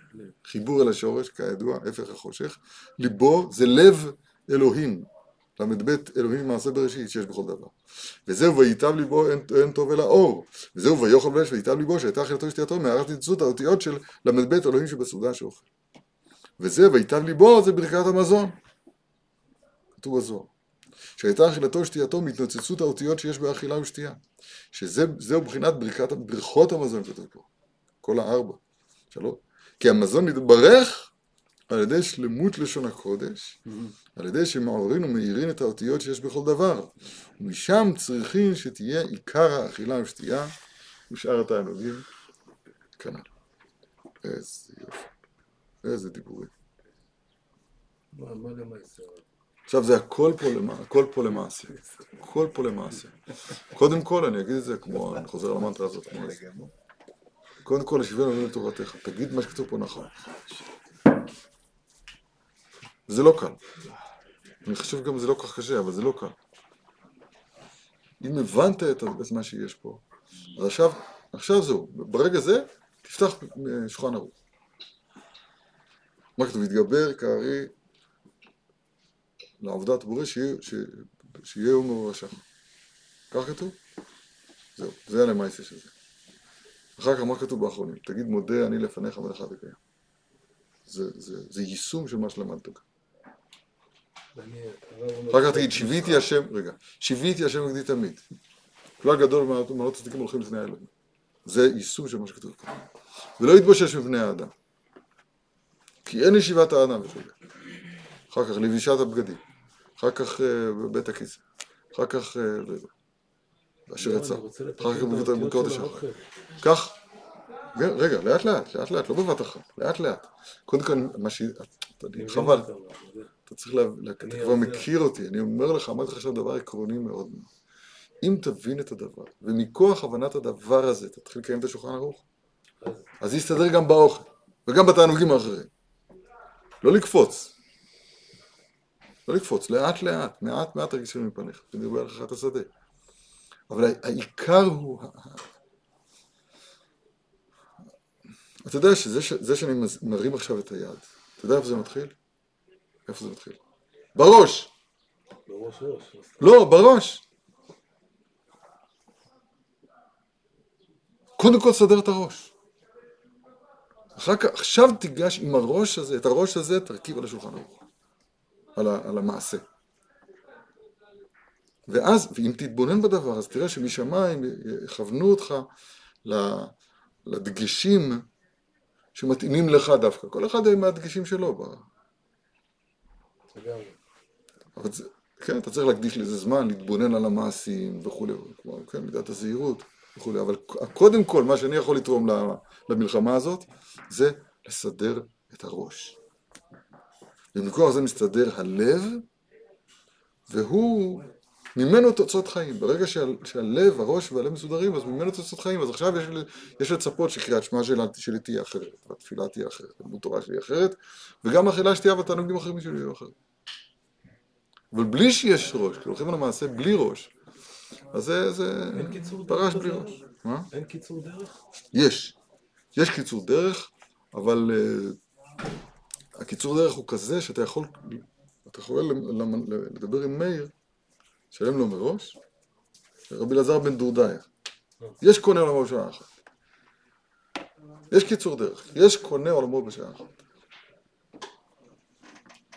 חיבור אל השורש, כידוע, הפך החושך, ליבו זה לב אלוהים, ל"ב אלוהים מעשה בראשית שיש בכל דבר. וזהו וייטב ליבו אין, אין טוב אלא אור. וזהו ויאכל ויש וייטב ליבו שהייתה אכילתו ושתייתו מערת ניצוצות האותיות של ל"ב אלוהים שבסעודה שאוכל. וזה וייטב ליבו זה ברכת המזון. כתוב בזוהר. שהייתה אכילתו ושתייתו מהתנוצצות האותיות שיש באכילה ושתייה. שזהו בחינת ברכות המזון כתוב פה. כל הארבע. שלוש. כי המזון נתברך על ידי שלמות לשון הקודש, על ידי שמעוררים ומאירים את האותיות שיש בכל דבר. ומשם צריכים שתהיה עיקר האכילה ושתייה ושאר התענוגים כנ"ל. איזה יופי. איזה דיבורים. עכשיו זה הכל פה, למע... הכל פה למעשה. הכל פה למעשה. קודם כל, אני אגיד את זה כמו, אני חוזר על המנטרה הזאת כמו. קודם כל, השוויון עלינו לתורתך. תגיד מה שכתוב פה נכון. זה לא קל. אני חושב גם זה לא כל כך קשה, אבל זה לא קל. אם הבנת את מה שיש פה, אז עכשיו, עכשיו זהו. ברגע זה, תפתח אה, שולחן ערוך. מה כתוב? יתגבר כארי לעבודת בורא שיהיה. שיהיה יום מרשע. כך כתוב? זהו, זה הלמעשה של זה. אחר כך מה כתוב באחרונים? תגיד מודה אני לפניך מלאכה וקיים. זה, זה, זה יישום של מה שלמדת כאן. אחר כך תגיד שיוויתי השם, רגע, שיוויתי השם נגדי תמיד. כלל גדול מעלות צדיקים הולכים לפני האלוהים. זה יישום של מה שכתוב כאן. ולא יתבושש מבני האדם. כי אין ישיבת האדם וכו'. אחר כך לבישת הבגדים. אחר כך אה, בית הכיסא. אחר כך... אה, לא. אשר לא, יצא. אחר כך בבית אחר. האוכל. כך, רגע, לאט לאט, לאט לאט, לא בבת אחת, לאט לאט. קודם כל, מה ש... חבל, אתה צריך לה... לה- אתה כבר יודע. מכיר אותי, אני אומר לך, אמרתי לך עכשיו דבר עקרוני מאוד. אם תבין את הדבר, ומכוח הבנת הדבר הזה תתחיל לקיים את השולחן ערוך, אז זה יסתדר גם באוכל, וגם בתענוגים האחרים. לא לקפוץ. לא לקפוץ, לאט לאט, מעט מעט תרגישים מפניך, ונרבה לך את השדה. אבל העיקר הוא... אתה יודע שזה ש- שאני מרים עכשיו את היד, אתה יודע איפה זה מתחיל? איפה זה מתחיל? בראש! בראש ראש. לא, בראש! קודם כל סדר את הראש. אחר כך, עכשיו תיגש עם הראש הזה, את הראש הזה תרכיב על השולחן ערוך. על, ה, על המעשה. ואז, ואם תתבונן בדבר, אז תראה שמשמיים יכוונו אותך לדגשים שמתאימים לך דווקא. כל אחד עם הדגשים שלו. אבל זה, כן, אתה צריך להקדיש לזה זמן, להתבונן על המעשים וכולי, כמו, כן, מידת הזהירות וכולי, אבל קודם כל, מה שאני יכול לתרום למלחמה הזאת, זה לסדר את הראש. ומכוח זה מסתדר הלב, והוא, ממנו תוצאות חיים. ברגע שהל, שהלב, הראש והלב מסודרים, אז ממנו תוצאות חיים. אז עכשיו יש, יש לצפות שקריאת שמע שלה- שלי תהיה אחרת, והתפילה תהיה אחרת, לימוד תורה שלי אחרת, וגם אכילה שתייה והתענוגים האחרים שלי יהיו אחרת. אבל בלי שיש ראש, כי הולכים על המעשה בלי ראש, אז זה, זה פרש בלי? ראש. מה? אין קיצור דרך? יש. יש קיצור דרך, אבל uh, הקיצור דרך הוא כזה שאתה יכול, אתה יכול לדבר עם מאיר, שלם לו מראש, רבי אלעזר בן דורדיה. יש קונה עולמו בשעה אחת. יש קיצור דרך, יש קונה עולמו בשעה אחת.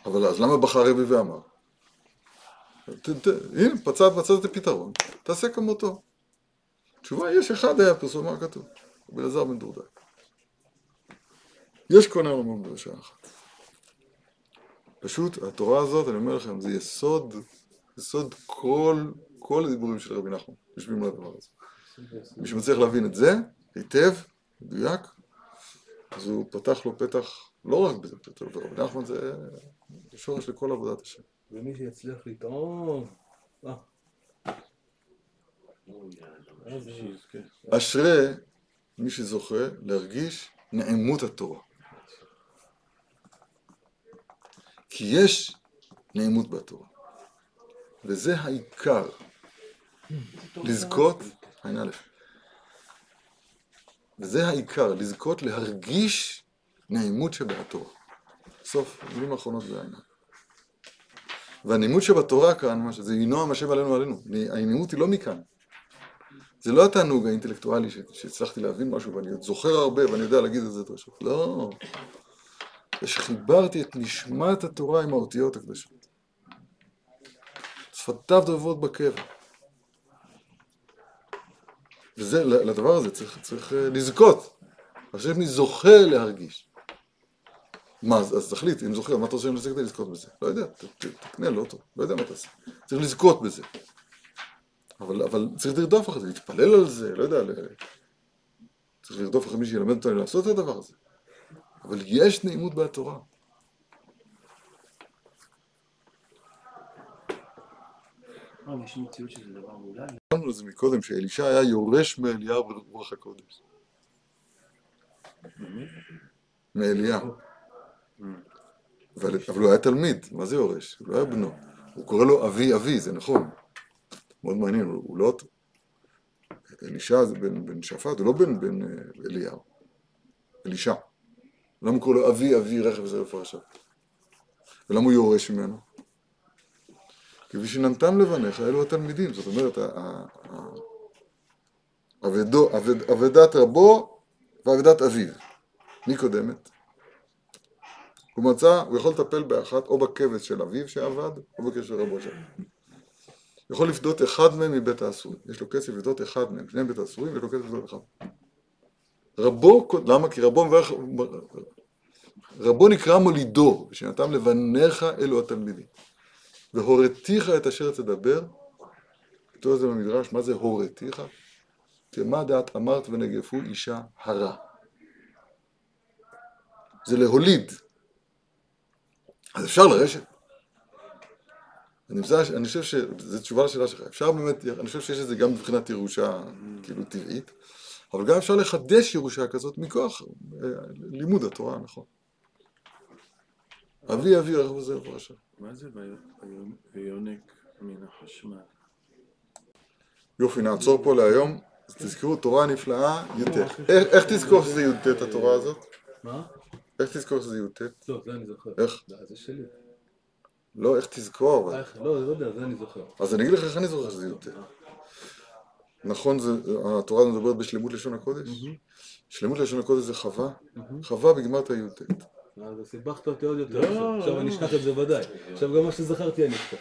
אבל אז למה בחר רבי ואמר? הנה, מצאת, מצאת את הפתרון, תעשה כמותו. תשובה, יש אחד היה פרסום, מה כתוב? רבי אלעזר בן דורדאי. יש קונה עולמו בשעה אחת. פשוט, התורה הזאת, אני אומר לכם, זה יסוד, יסוד כל, כל הדיבורים של רבי נחמן, יושבים על הדבר הזה. מי שמצליח להבין את זה, היטב, מדויק, אז הוא פתח לו פתח, לא רק בזה, ורבי נחמן זה שורש לכל עבודת השם. ומי שיצליח לטעום, אה. אשרי מי שזוכה להרגיש נעימות התורה. כי יש נעימות בתורה. וזה העיקר. לזכות, עין א', וזה העיקר, לזכות להרגיש נעימות שבתורה. סוף, המילים האחרונות זה העניין. והנעימות שבתורה כאן, מה שזה ינועם השם עלינו עלינו, הנעימות היא לא מכאן. זה לא התענוג האינטלקטואלי שהצלחתי להבין משהו ואני עוד זוכר הרבה ואני יודע להגיד את זה דרשות. לא. זה שחיברתי את נשמת התורה עם האותיות הקדושות. שפתיו דוברות בקבע. וזה, לדבר הזה צריך, צריך אה, לזכות. אני זוכה להרגיש. מה, אז, תחליט, אם זוכר, מה אתה רוצה לנסות כדי לזכות בזה? לא יודע, תקנה לוטו, לא יודע מה תעשה. צריך לזכות בזה. אבל, אבל צריך לרדוף אחרי זה, להתפלל על זה, לא יודע, ל... צריך לרדוף אחרי מי שילמד אותנו לעשות את הדבר הזה. אבל יש נעימות בתורה. יש מציאות שזה דבר מולל? אמרנו את זה מקודם, שאלישע היה יורש מאליהו ברוח הקודש. מאליהו. אבל, הוא היה תלמיד, מה זה יורש? הוא לא היה בנו. הוא קורא לו אבי אבי, זה נכון. מאוד מעניין, הוא, לא... אלישע זה בן, בן שפט, הוא לא בן, בן אה, אליהו. אלישע. למה הוא קורא לו אבי אבי רכב וזה לפרשה? ולמה הוא יורש ממנו? כי ושננתם לבניך אלו התלמידים, זאת אומרת, אבדת רבו ואבדת אביו. מי קודמת? הוא מצא, הוא יכול לטפל באחת, או בכבש של אביו שעבד, או בכבש של רבו. הוא יכול לפדות אחד מהם מבית האסורים. יש לו כסף לפדות אחד מהם, שניהם בית האסורים, יש לו כסף לפדות אחד. רבו, למה? כי רבו מברך, רבו נקרא מולידו, ושנתם לבניך אלו התלמידים. והורתיך את אשר תדבר, כתוב את זה במדרש, מה זה הורתיך? כמה דעת אמרת ונגפו אישה הרה. זה להוליד. אז אפשר לרשת. אני חושב שזו תשובה לשאלה שלך, אפשר באמת, אני חושב שיש את זה גם מבחינת ירושה כאילו טבעית, אבל גם אפשר לחדש ירושה כזאת מכוח אה, לימוד התורה, נכון. אבי אבי רכב זה בפרשה. מה זה וי- ויונק מן החשמל? יופי, נעצור פה להיום. אז תזכרו, תורה נפלאה, י"ט. איך איך תזכור שזה י"ט התורה הזאת? מה? איך תזכור שזה י"ט? לא, זה אני זוכר. איך? לא, זה שלי. לא, איך תזכור? לא, לא יודע, זה אני זוכר. אז אני אגיד לך איך אני זוכר שזה י"ט. נכון, התורה הזאת מדברת בשלמות לשון הקודש? שלמות לשון הקודש זה חווה, חווה בגמרת י"ט. אז סיבכת אותי עוד יותר. לא, עכשיו לא. אני אשכח את זה ודאי. עכשיו גם מה שזכרתי אני אשכח.